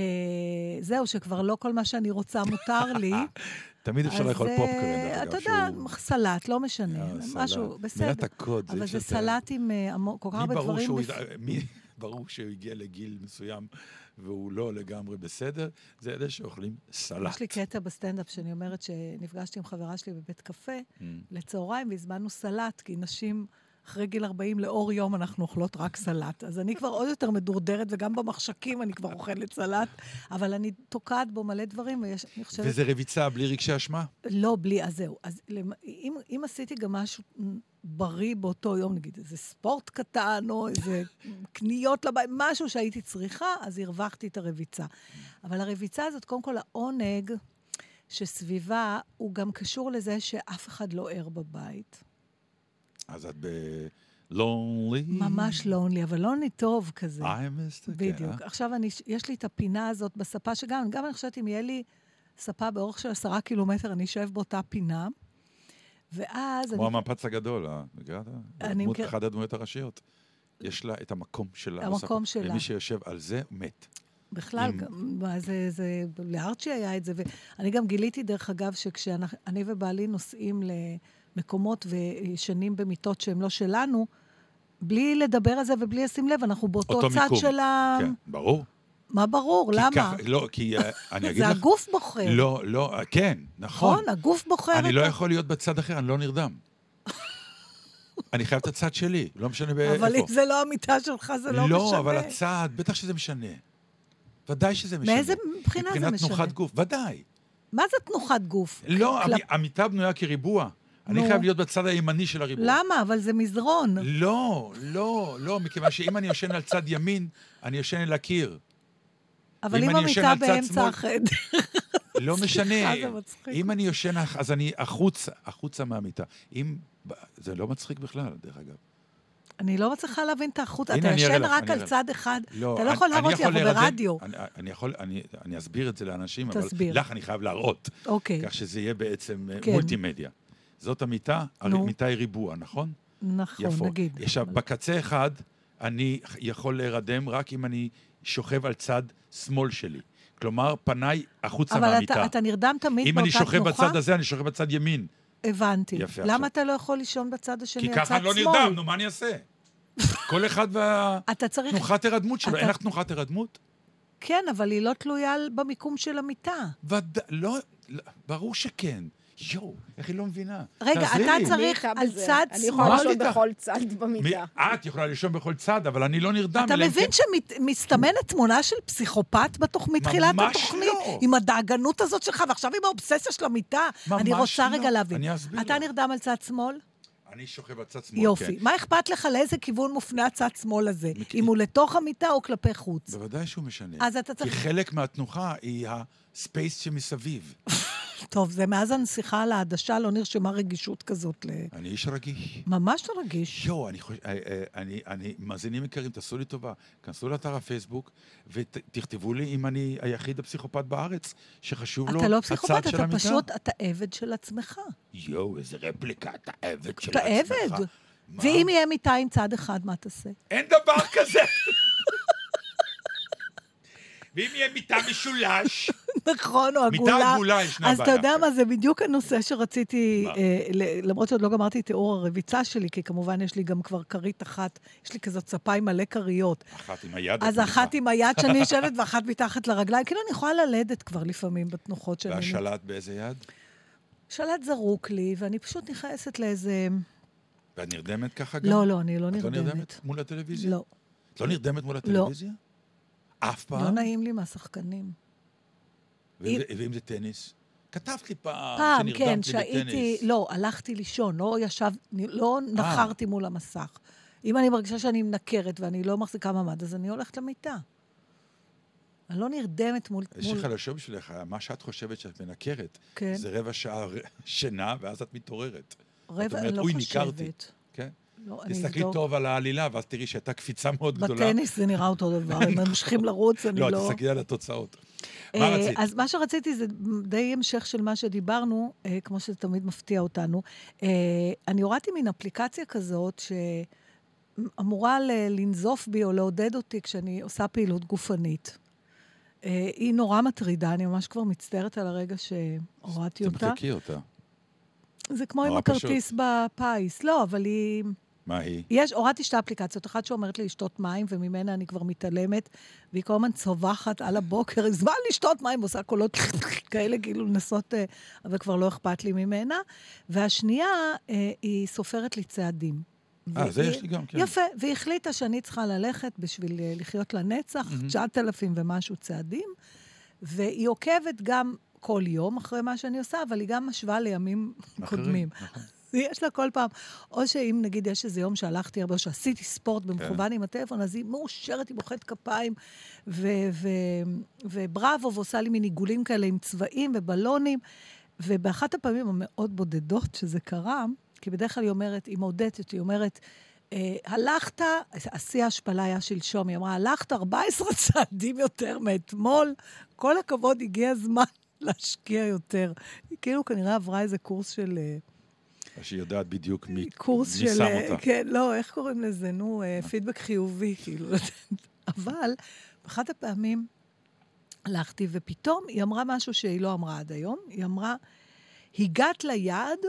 Speaker 2: זהו, שכבר לא כל מה שאני רוצה מותר לי,
Speaker 1: תמיד אפשר לאכול
Speaker 2: אה,
Speaker 1: דרך אגב,
Speaker 2: אתה יודע, סלט, לא משנה,
Speaker 1: אה,
Speaker 2: משהו. בסדר.
Speaker 1: מילת הקוד,
Speaker 2: אבל זה
Speaker 1: לתאר.
Speaker 2: סלט עם אה, כל כך הרבה דברים.
Speaker 1: ברור שהוא הגיע לגיל מסוים והוא לא לגמרי בסדר, זה אלה שאוכלים סלט.
Speaker 2: יש לי קטע בסטנדאפ שאני אומרת שנפגשתי עם חברה שלי בבית קפה
Speaker 1: Mm.
Speaker 2: לצהריים והזמנו סלט, כי נשים אחרי גיל 40 לאור יום אנחנו אוכלות רק סלט. אז אני כבר עוד יותר מדורדרת, וגם במחשכים אני כבר אוכלת סלט, אבל אני תוקעת בו מלא דברים, ויש, אני חושבת...
Speaker 1: וזה רביצה בלי רגשי אשמה?
Speaker 2: לא, בלי, אז זהו. אז למ- אם, אם עשיתי גם משהו בריא באותו יום, נגיד איזה ספורט קטן, או איזה קניות לבית, משהו שהייתי צריכה, אז הרווחתי את הרביצה. אבל הרביצה הזאת, קודם כל, העונג שסביבה, הוא גם קשור לזה שאף אחד לא ער בבית.
Speaker 1: אז את ב-lonely?
Speaker 2: ממש לונלי, אבל לונלי טוב כזה.
Speaker 1: I missed it,
Speaker 2: בדיוק.
Speaker 1: כן,
Speaker 2: עכשיו, אני, יש לי את הפינה הזאת בספה, שגם, גם אני חושבת, אם יהיה לי ספה באורך של עשרה קילומטר, אני אשב באותה פינה. ואז
Speaker 1: כמו
Speaker 2: אני...
Speaker 1: המפץ הגדול, אה? מכירת?
Speaker 2: אני מכיר-
Speaker 1: אחת הדמויות הראשיות. יש לה את המקום שלה.
Speaker 2: המקום
Speaker 1: בסוף.
Speaker 2: שלה.
Speaker 1: ומי שיושב על זה, מת.
Speaker 2: בכלל,
Speaker 1: עם-
Speaker 2: גם, זה, זה, לארצ'י היה את זה, ואני גם גיליתי, דרך אגב, שכשאני ובעלי נוסעים למקומות וישנים במיטות שהן לא שלנו, בלי לדבר על זה ובלי לשים לב, אנחנו באותו
Speaker 1: אותו
Speaker 2: צד
Speaker 1: מיקום.
Speaker 2: של ה...
Speaker 1: כן, ברור.
Speaker 2: מה ברור?
Speaker 1: כי
Speaker 2: למה?
Speaker 1: ככה- לא, כי אה, אני אגיד
Speaker 2: זה
Speaker 1: לך...
Speaker 2: הגוף בוחר.
Speaker 1: לא, לא, אה, כן, נכון.
Speaker 2: נכון, הגוף בוחר
Speaker 1: אני
Speaker 2: את
Speaker 1: לא יכול להיות בצד אחר, אני לא נרדם. אני חייב את הצד שלי, לא משנה באיפה.
Speaker 2: אבל אם זה לא המיטה שלך, זה לא, משנה.
Speaker 1: לא, אבל הצד, בטח שזה משנה. ודאי שזה משנה.
Speaker 2: מאיזה בחינה זה
Speaker 1: מבחינת
Speaker 2: משנה?
Speaker 1: תנוחת גוף, ודאי.
Speaker 2: מה זה תנוחת גוף?
Speaker 1: לא, המ- המיטה בנויה כריבוע. אני
Speaker 2: נו.
Speaker 1: חייב להיות בצד הימני של הריבוע.
Speaker 2: למה? אבל זה מזרון.
Speaker 1: לא, לא, לא, מכיוון שאם אני יושן על צד ימין, אני יושן אל הקיר.
Speaker 2: אבל
Speaker 1: אם ישן
Speaker 2: המיטה באמצע החדר.
Speaker 1: לא משנה. אם אני יושן, אז אני החוצה, החוצה מהמיטה. אם... זה לא מצחיק בכלל, דרך אגב.
Speaker 2: אני לא מצליחה להבין את החוץ. אתה ישן רק על. צד אחד. אתה לא יכול להראות לי, אנחנו ברדיו.
Speaker 1: אני, אני יכול, אני, אסביר את זה לאנשים. אבל לך אני חייב להראות.
Speaker 2: אוקיי,
Speaker 1: כך שזה יהיה בעצם אה,
Speaker 2: כן.
Speaker 1: מולטימדיה. זאת המיטה. המיטה היא ריבוע, נכון?
Speaker 2: נכון,
Speaker 1: יפו.
Speaker 2: נגיד.
Speaker 1: עכשיו,
Speaker 2: אבל-
Speaker 1: בקצה אחד, אני יכול להירדם רק אם אני שוכב על צד שמאל שלי. כלומר, פניי החוצה
Speaker 2: אבל
Speaker 1: מהמיטה.
Speaker 2: אתה, אתה נרדם תמיד
Speaker 1: אם
Speaker 2: באותה
Speaker 1: אני שוכב
Speaker 2: תנוחה?
Speaker 1: בצד הזה, אני שוכב בצד ימין.
Speaker 2: הבנתי.
Speaker 1: יפה,
Speaker 2: למה
Speaker 1: עכשיו.
Speaker 2: אתה לא יכול לישון בצד השני,
Speaker 1: כי
Speaker 2: על
Speaker 1: ככה
Speaker 2: צד
Speaker 1: אני לא
Speaker 2: שמאל?
Speaker 1: נרדם, נו, מה אני אעשה? כל אחד
Speaker 2: אתה צריך...
Speaker 1: והתנוחת הירדמות שלו.
Speaker 2: אתה-
Speaker 1: אין לך תנוחת הירדמות?
Speaker 2: כן, אבל היא לא תלויה במיקום של המיטה.
Speaker 1: ודאי, לא, לא, ברור שכן. יואו, איך היא לא מבינה?
Speaker 2: רגע, אתה
Speaker 1: לי.
Speaker 2: צריך- על
Speaker 5: בזה?
Speaker 2: צד
Speaker 5: אני
Speaker 2: שמאל.
Speaker 5: יכולה
Speaker 1: אמרתי
Speaker 5: לישון. בכל צד
Speaker 1: מי-
Speaker 5: במיטה.
Speaker 1: את יכולה לישון בכל צד, אבל אני לא נרדם.
Speaker 2: אתה
Speaker 1: אם
Speaker 2: מבין
Speaker 1: כן-
Speaker 2: שמסתמנת תמונה של פסיכופת בתוך מתחילת
Speaker 1: ממש
Speaker 2: התוכנית?
Speaker 1: לא.
Speaker 2: עם הדאגנות הזאת שלך, ועכשיו עם האובססיה של המיטה.
Speaker 1: ממש
Speaker 2: אני רוצה
Speaker 1: לא.
Speaker 2: רגע להבין.
Speaker 1: אני אסביר
Speaker 2: אתה
Speaker 1: לך.
Speaker 2: נרדם על צד שמאל?
Speaker 1: אני שוכב בצד שמאל,
Speaker 2: יופי.
Speaker 1: כן.
Speaker 2: מה אכפת לך לאיזה כיוון מופנה הצד שמאל הזה?
Speaker 1: מכ-
Speaker 2: אם הוא לתוך המיטה או כלפי חוץ?
Speaker 1: בוודאי שהוא משנה.
Speaker 2: אז אתה
Speaker 1: כי
Speaker 2: צריך...
Speaker 1: חלק מהתנוחה היא הספייס שמסביב.
Speaker 2: טוב, זה מאז הנסיכה על העדשה לא נרשמה רגישות כזאת ל...
Speaker 1: אני איש רגיש.
Speaker 2: ממש לא רגיש.
Speaker 1: יואו, אני חושב, אה, אה, אני, אני, מאזינים יקרים, תעשו לי טובה, כנסו לאתר הפייסבוק ותכתבו לי אם אני היחיד הפסיכופת בארץ שחשוב לו
Speaker 2: אתה לא
Speaker 1: הצד
Speaker 2: פסיכופת,
Speaker 1: של
Speaker 2: אתה
Speaker 1: המיטה.
Speaker 2: פשוט, אתה עבד של עצמך.
Speaker 1: יואו, איזה רפליקה, אתה עבד של
Speaker 2: אתה
Speaker 1: עצמך.
Speaker 2: עבד.
Speaker 1: מה?
Speaker 2: ואם יהיה מיטה עם צד אחד, מה תעשה?
Speaker 1: אין דבר כזה. ואם יהיה מיטה משולש,
Speaker 2: נכון, או
Speaker 1: מיטה
Speaker 2: עגולה.
Speaker 1: עגולה ישנה
Speaker 2: אז אתה
Speaker 1: בעיה.
Speaker 2: יודע מה, זה בדיוק הנושא שרציתי? אה, למרות שעוד לא גמרתי את תיאור הרביצה שלי, כי כמובן יש לי גם כבר כרית אחת, יש לי כזאת ספה עם מלא כריות.
Speaker 1: אחת עם היד.
Speaker 2: אז. אחת עם היד שאני ישנת ואחת מתחת לרגליים. כאילו, אני יכולה ללדת כבר לפעמים בתנוחות שאני...
Speaker 1: והשלט באיזה יד?
Speaker 2: שלט זרוק לי, ואני פשוט נכנסת לאיזה...
Speaker 1: ואת נרדמת ככה גם?
Speaker 2: לא, לא, אני לא
Speaker 1: את לא
Speaker 2: נרדמת.
Speaker 1: נרדמת מול הטלוויזיה?
Speaker 2: לא,
Speaker 1: את לא נרדמת מול הטלוויזיה? אף פעם?
Speaker 2: לא נעים לי מהשחקנים.
Speaker 1: ואם זה- ואם זה טניס? כתבת לי פעם
Speaker 2: פעם, כן, שהייתי. לא, הלכתי לישון, לא ישב, לא נחרתי מול המסך. אם אני מרגישה שאני מנקרת ואני לא מחזיקה מעמד, אז אני הולכת למיטה. אני לא נרדמת מול...
Speaker 1: יש לי
Speaker 2: מול...
Speaker 1: חדשות בשבילך, מה שאת חושבת שאת מנקרת,
Speaker 2: כן.
Speaker 1: זה רבע שעה שינה, ואז את מתעוררת.
Speaker 2: רבע,
Speaker 1: אומרת,
Speaker 2: לא חושבת. לא,
Speaker 1: תסתכלי
Speaker 2: אבדוק.
Speaker 1: טוב על העלילה, ואז תראי שהייתה קפיצה מאוד גדולה.
Speaker 2: בטניס זה נראה אותו דבר, הם ממשיכים לרוץ, אני לא...
Speaker 1: לא, תסתכלי על התוצאות. מה
Speaker 2: אה,
Speaker 1: רצית?
Speaker 2: אז מה שרציתי זה די המשך של מה שדיברנו, אה, כמו שזה תמיד מפתיע אותנו. אה, אני הורדתי מין אפליקציה כזאת שאמורה לנזוף בי או לעודד אותי כשאני עושה פעילות גופנית. אה, היא נורא מטרידה, אני ממש כבר מצטערת על הרגע שהורדתי אותה.
Speaker 1: תמחקי אותה.
Speaker 2: זה כמו עם הכרטיס בפיס. לא, אבל היא...
Speaker 1: מה היא?
Speaker 2: יש, הורדתי שתי אפליקציות, אחת שאומרת לי לשתות מים, וממנה אני כבר מתעלמת, והיא כל הזמן צווחת על הבוקר, זמן לשתות מים, ועושה קולות כאלה, כאילו לנסות, אה, אבל כבר לא אכפת לי ממנה. והשנייה, אה, היא סופרת לי צעדים.
Speaker 1: אה, זה יש לי גם, כן.
Speaker 2: יפה, והיא החליטה שאני צריכה ללכת בשביל אה, לחיות לנצח, 9,000 ומשהו צעדים, והיא עוקבת גם כל יום אחרי מה שאני עושה, אבל היא גם משווה לימים
Speaker 1: אחרים,
Speaker 2: קודמים.
Speaker 1: נכון.
Speaker 2: יש לה כל פעם, או שאם נגיד יש איזה יום שהלכתי הרבה, או שעשיתי ספורט
Speaker 1: כן.
Speaker 2: במכוון עם הטלפון, אז היא מאושרת, היא מוחאת כפיים, ובראבו, ועושה לי מין עיגולים כאלה עם צבעים ובלונים. ובאחת הפעמים המאוד בודדות שזה קרה, כי בדרך כלל היא אומרת, היא מעודדת היא אומרת, אה, הלכת, השיא ההשפלה היה שלשום, היא אמרה, הלכת 14 צעדים יותר מאתמול, כל הכבוד, הגיע הזמן להשקיע יותר. היא כאילו כנראה עברה איזה קורס של... אה,
Speaker 1: שהיא יודעת בדיוק מי
Speaker 2: קורס
Speaker 1: מי
Speaker 2: של...
Speaker 1: שם
Speaker 2: אה,
Speaker 1: אותה.
Speaker 2: כן, לא, איך קוראים לזה? נו, אה, פידבק חיובי, כאילו. אבל באחת הפעמים הלכתי, ופתאום היא אמרה משהו שהיא לא אמרה עד היום. היא אמרה, הגעת ליעד,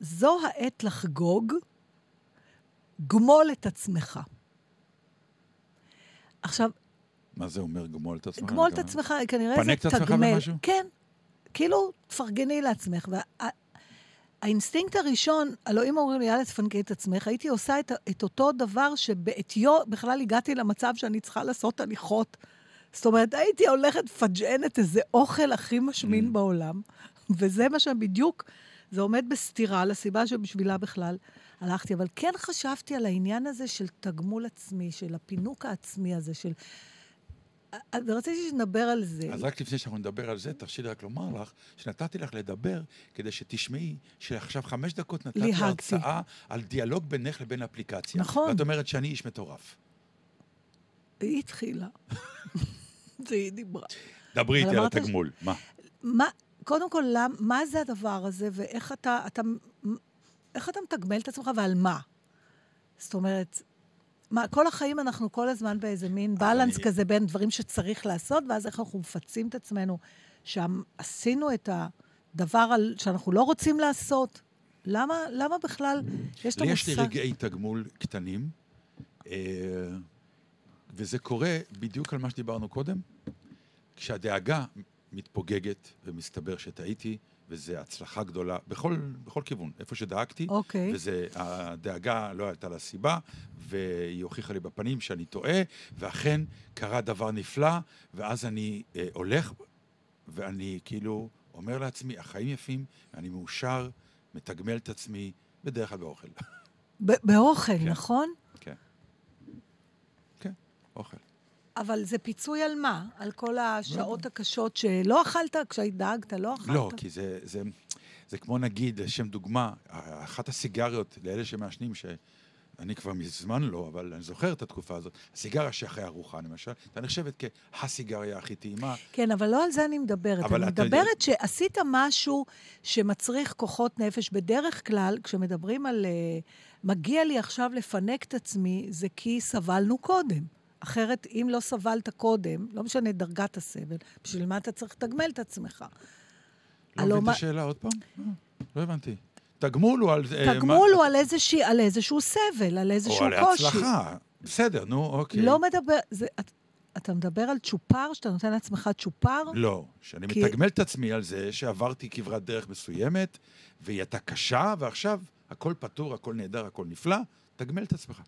Speaker 2: זו העת לחגוג, גמול את עצמך. עכשיו,
Speaker 1: מה זה אומר גמול את עצמך?
Speaker 2: גמול את עצמך, כנראה זה
Speaker 1: פנק את עצמך
Speaker 2: תגמל.
Speaker 1: במשהו?
Speaker 2: כן, כאילו, תפרגני לעצמך. האינסטינקט הראשון, הלוא אם אומרים לי, יאללה, תפנקי את עצמך, הייתי עושה את, את אותו דבר שבעטיו בכלל הגעתי למצב שאני צריכה לעשות הליכות. זאת אומרת, הייתי הולכת לפג'ן את איזה אוכל הכי משמין
Speaker 1: Mm.
Speaker 2: בעולם, וזה מה שבדיוק, זה עומד בסתירה לסיבה שבשבילה בכלל הלכתי. אבל כן חשבתי על העניין הזה של תגמול עצמי, של הפינוק העצמי הזה, של... ורציתי שנדבר על זה.
Speaker 1: אז רק לפני שאנחנו נדבר על זה, תרשי לי רק לומר לך, שנתתי לך לדבר כדי שתשמעי שעכשיו חמש דקות נתתי. הרצאה על דיאלוג בינך לבין אפליקציה.
Speaker 2: נכון.
Speaker 1: ואת אומרת שאני איש מטורף.
Speaker 2: היא התחילה. זה היא דיברה.
Speaker 1: דברי איתי על
Speaker 2: אמרת ש-
Speaker 1: התגמול. מה?
Speaker 2: מה, קודם כל, למ, מה זה הדבר הזה, ואיך אתה, אתה, איך אתה מתגמל את עצמך ועל מה? זאת אומרת, מה, כל החיים אנחנו כל הזמן באיזה מין בלנס
Speaker 1: אני-
Speaker 2: כזה בין דברים שצריך לעשות, ואז איך אנחנו מפצים את עצמנו, שעשינו את הדבר על, שאנחנו לא רוצים לעשות. למה, למה בכלל יש את המושג?
Speaker 1: יש לי רגעי תגמול קטנים, אה, וזה קורה בדיוק על מה שדיברנו קודם. כשהדאגה מתפוגגת ומסתבר שטעיתי, וזו הצלחה גדולה בכל, בכל כיוון, איפה שדאגתי.
Speaker 2: אוקיי.
Speaker 1: וזה, הדאגה לא הייתה לה סיבה, והיא הוכיחה לי בפנים שאני טועה, ואכן קרה דבר נפלא, ואז אני אה, הולך, ואני כאילו אומר לעצמי, החיים יפים, אני מאושר, מתגמל את עצמי, בדרך כלל באוכל.
Speaker 2: באוכל,
Speaker 1: כן.
Speaker 2: נכון?
Speaker 1: כן. כן, אוכל.
Speaker 2: אבל זה פיצוי על מה? על כל השעות הקשות שלא אכלת, כשדאגת, לא אכלת?
Speaker 1: לא, כי זה, זה, זה כמו נגיד, לשם דוגמה, אחת הסיגריות לאלה שמעשנים, שאני כבר מזמן לא, אבל אני זוכר את התקופה הזאת, הסיגריה שאחרי ארוחה, למשל, הייתה נחשבת כהסיגריה הכי טעימה.
Speaker 2: כן, אבל לא על זה אני מדברת. אני
Speaker 1: אתה יודע-
Speaker 2: מדברת שעשית משהו שמצריך כוחות נפש. בדרך כלל, כשמדברים על אה, מגיע לי עכשיו לפנק את עצמי, זה כי סבלנו קודם. אחרת, אם לא סבלת קודם, לא משנה דרגת הסבל, בשביל מה אתה צריך לתגמל את עצמך?
Speaker 1: לא מבין את השאלה עוד פעם? לא הבנתי. תגמול הוא על... אה,
Speaker 2: תגמול הוא על, איזושהי, על איזשהו סבל, על איזשהו
Speaker 1: או על
Speaker 2: קושי.
Speaker 1: הצלחה. בסדר, נו, אוקיי.
Speaker 2: לא מדבר... זה, אתה מדבר על צ'ופר, שאתה נותן לעצמך צ'ופר?
Speaker 1: לא, שאני
Speaker 2: כי-
Speaker 1: מתגמל את עצמי על זה שעברתי כברת דרך מסוימת, והיא הייתה קשה, ועכשיו הכל פתור, הכל נהדר, הכל נפלא, תגמל את עצמך.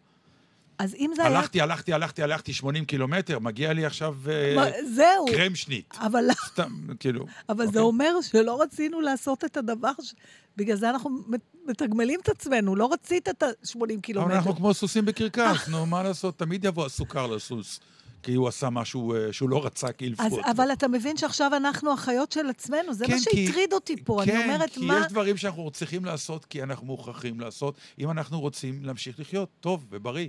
Speaker 2: אז אם זה היה...
Speaker 1: הלכתי, הלכתי, הלכתי, הלכתי 80 קילומטר, מגיע לי עכשיו אה,
Speaker 2: מה, זהו.
Speaker 1: קרם שנית.
Speaker 2: אבל,
Speaker 1: סתם, כאילו.
Speaker 2: אבל זה
Speaker 1: אוקיי.
Speaker 2: אומר שלא רצינו לעשות את הדבר, ש... בגלל זה אנחנו מתגמלים את עצמנו. לא רצית את ה-80
Speaker 1: אבל
Speaker 2: קילומטר.
Speaker 1: אנחנו כמו סוסים בקרקס, נו, מה לעשות? תמיד יבוא הסוכר לסוס, כי הוא עשה משהו אה, שהוא לא רצה
Speaker 2: אז,
Speaker 1: כאילפות.
Speaker 2: אבל אתה מבין שעכשיו אנחנו החיות של עצמנו, זה
Speaker 1: כן,
Speaker 2: מה
Speaker 1: כי-
Speaker 2: שהטריד אותי פה.
Speaker 1: כן,
Speaker 2: אני אומרת,
Speaker 1: כי
Speaker 2: מה...
Speaker 1: יש דברים שאנחנו צריכים לעשות, כי אנחנו מוכרחים לעשות, אם אנחנו רוצים להמשיך לחיות טוב ובריא.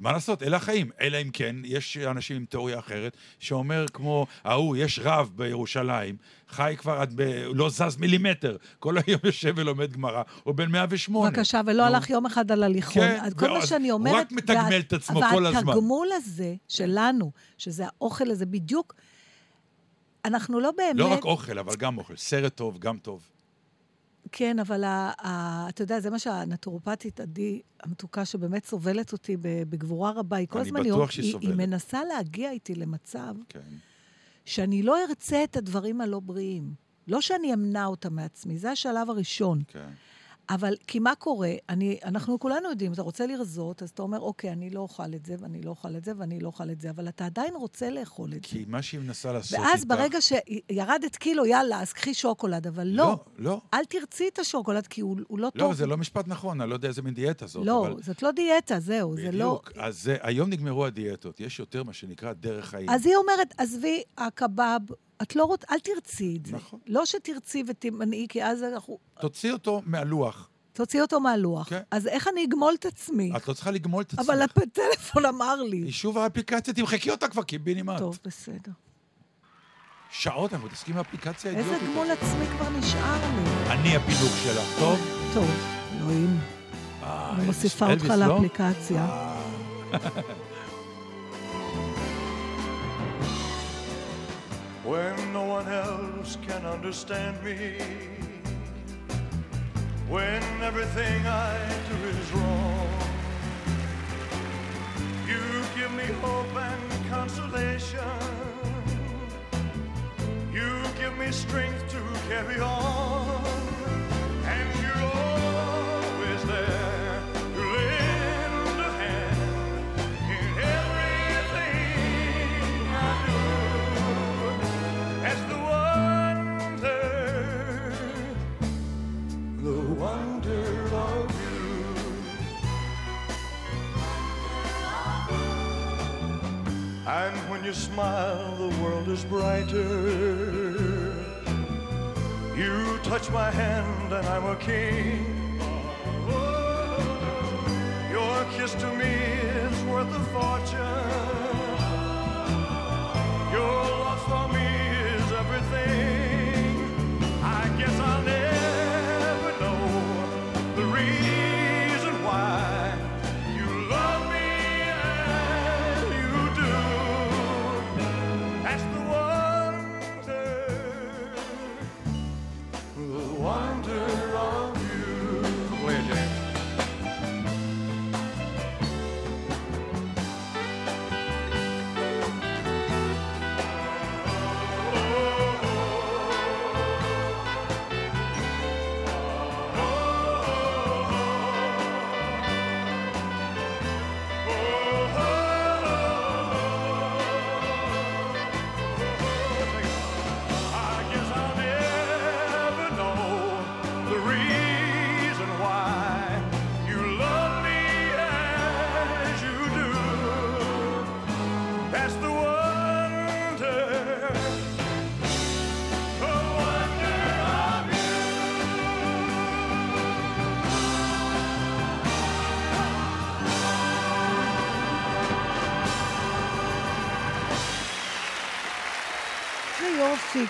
Speaker 1: מה לעשות? אלה החיים. אלא אם כן, יש אנשים עם תיאוריה אחרת, שאומר כמו ההוא, יש רב בירושלים, חי כבר עד ב... לא זז מילימטר, כל היום יושב ולומד גמרא, הוא בן 108.
Speaker 2: בבקשה, ולא
Speaker 1: נו.
Speaker 2: הלך יום אחד על הליכון.
Speaker 1: כן,
Speaker 2: כל מה שאני
Speaker 1: הוא
Speaker 2: אומרת...
Speaker 1: רק מתגמל את עצמו כל הזמן.
Speaker 2: והתגמול הזה שלנו, שזה האוכל הזה, בדיוק, אנחנו לא באמת...
Speaker 1: לא רק אוכל, אבל גם אוכל. סרט טוב, גם טוב.
Speaker 2: כן, אבל ה, ה, אתה יודע, זה מה שהנטורופטית עדי המתוקה, שבאמת סובלת אותי בגבורה רבה, היא כל
Speaker 1: אני
Speaker 2: הזמן...
Speaker 1: בטוח
Speaker 2: היא,
Speaker 1: שהיא
Speaker 2: היא, היא
Speaker 1: סובלת.
Speaker 2: מנסה להגיע איתי למצב
Speaker 1: כן.
Speaker 2: שאני לא ארצה את הדברים הלא בריאים. לא שאני אמנע אותם מעצמי, זה השלב הראשון.
Speaker 1: כן.
Speaker 2: אבל, כי מה קורה? אני, אנחנו כולנו יודעים, אתה רוצה לרזות, אז אתה אומר, אוקיי, אני לא אוכל את זה, ואני לא אוכל את זה, ואני לא אוכל את זה, אבל אתה עדיין רוצה לאכול את זה.
Speaker 1: כי מה שהיא מנסה לעשות
Speaker 2: ואז
Speaker 1: איתך...
Speaker 2: ברגע שירדת קילו, יאללה, אז קחי שוקולד, אבל לא.
Speaker 1: לא, לא.
Speaker 2: אל תרצי את השוקולד, כי הוא, הוא לא טוב.
Speaker 1: לא, זה לא משפט נכון, אני לא יודע איזה מין דיאטה זאת,
Speaker 2: לא,
Speaker 1: אבל...
Speaker 2: זאת לא דיאטה, זהו, זה לא...
Speaker 1: בדיוק. אז זה, היום נגמרו הדיאטות, יש יותר מה שנקרא דרך חיים.
Speaker 2: אז היא אומרת, עזבי, הקבב, את לא רוצה, אל תרצי את זה.
Speaker 1: נכון.
Speaker 2: לא שתרצי ותמנעי, כי אז אנחנו...
Speaker 1: תוציא אותו מהלוח.
Speaker 2: תוציא אותו מהלוח.
Speaker 1: כן.
Speaker 2: אז איך אני אגמול את עצמי?
Speaker 1: את לא צריכה לגמול את עצמך.
Speaker 2: אבל הפטלפון אמר לי.
Speaker 1: שוב האפליקציה, תמחקי אותה כבר, קיבינימט.
Speaker 2: טוב, בסדר.
Speaker 1: שעות אנחנו מתעסקים באפליקציה
Speaker 2: איזה
Speaker 1: האידיוטית.
Speaker 2: גמול עצמי כבר נשאר לי?
Speaker 1: אני הפילוג שלך, טוב?
Speaker 2: טוב, אלוהים.
Speaker 1: אה,
Speaker 2: אני מוסיפה אותך
Speaker 1: לא?
Speaker 2: לאפליקציה.
Speaker 6: when no one else can understand me, when everything I do is wrong. You give me hope and consolation. You give me strength to carry on. When you smile, the world is brighter. You touch my hand, and I'm a king. Your kiss to me is worth a fortune. Your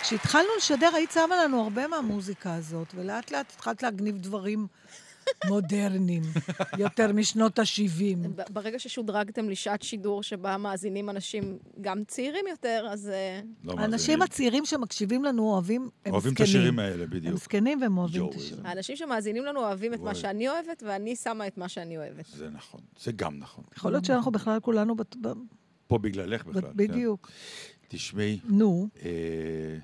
Speaker 2: כשהתחלנו לשדר, היית שמה לנו הרבה מהמוזיקה הזאת, ולאט לאט התחלת להגניב דברים מודרניים, יותר משנות ה-70.
Speaker 5: ב- ברגע ששודרגתם לשעת שידור שבה מאזינים אנשים גם צעירים יותר, אז אה,
Speaker 1: לא
Speaker 2: האנשים. הצעירים שמקשיבים לנו אוהבים, הם זקנים.
Speaker 1: אוהבים את השירים האלה,
Speaker 2: הם
Speaker 1: בדיוק.
Speaker 2: זקנים והם אוהבים את השירים.
Speaker 5: האנשים שמאזינים לנו אוהבים את מה. שאני אוהבת, ואני שמה את מה שאני אוהבת.
Speaker 1: זה נכון, זה גם נכון.
Speaker 2: יכול להיות שאנחנו בכלל כולנו...
Speaker 1: פה בגללך בכלל.
Speaker 2: ב-
Speaker 1: כן. תשמעי,
Speaker 2: נו,
Speaker 1: אה,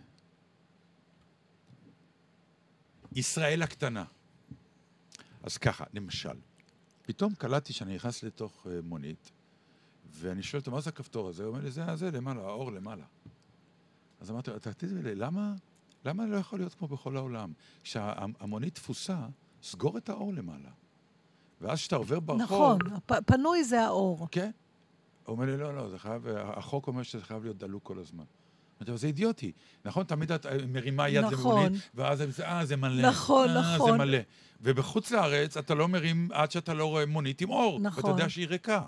Speaker 1: ישראל הקטנה. אז ככה, למשל, פתאום קלטתי שאני נכנס לתוך אה, מונית, ואני שואל אותו, מה זה הכפתור הזה? הוא אומר לי, זה זה למעלה, האור למעלה. אז אמרתי לו, תגידי לי, למה, למה לא יכול להיות כמו בכל העולם? כשהמונית תפוסה, סגור את האור למעלה. ואז כשאתה עובר ברחוב...
Speaker 2: נכון, הפ- פנוי זה האור.
Speaker 1: כן. הוא אומר לי, לא, לא, זה חייב, החוק אומר שזה חייב להיות דלוק כל הזמן. אמרתי לו, זה אידיוטי. נכון, תמיד את אה, מרימה יד
Speaker 2: נכון.
Speaker 1: למונית, ואז זה, אה, זה מלא.
Speaker 2: נכון,
Speaker 1: אה, זה
Speaker 2: נכון.
Speaker 1: מלא. ובחוץ לארץ אתה לא מרים עד שאתה לא רואה מונית עם אור.
Speaker 2: נכון.
Speaker 1: ואתה יודע שהיא ריקה.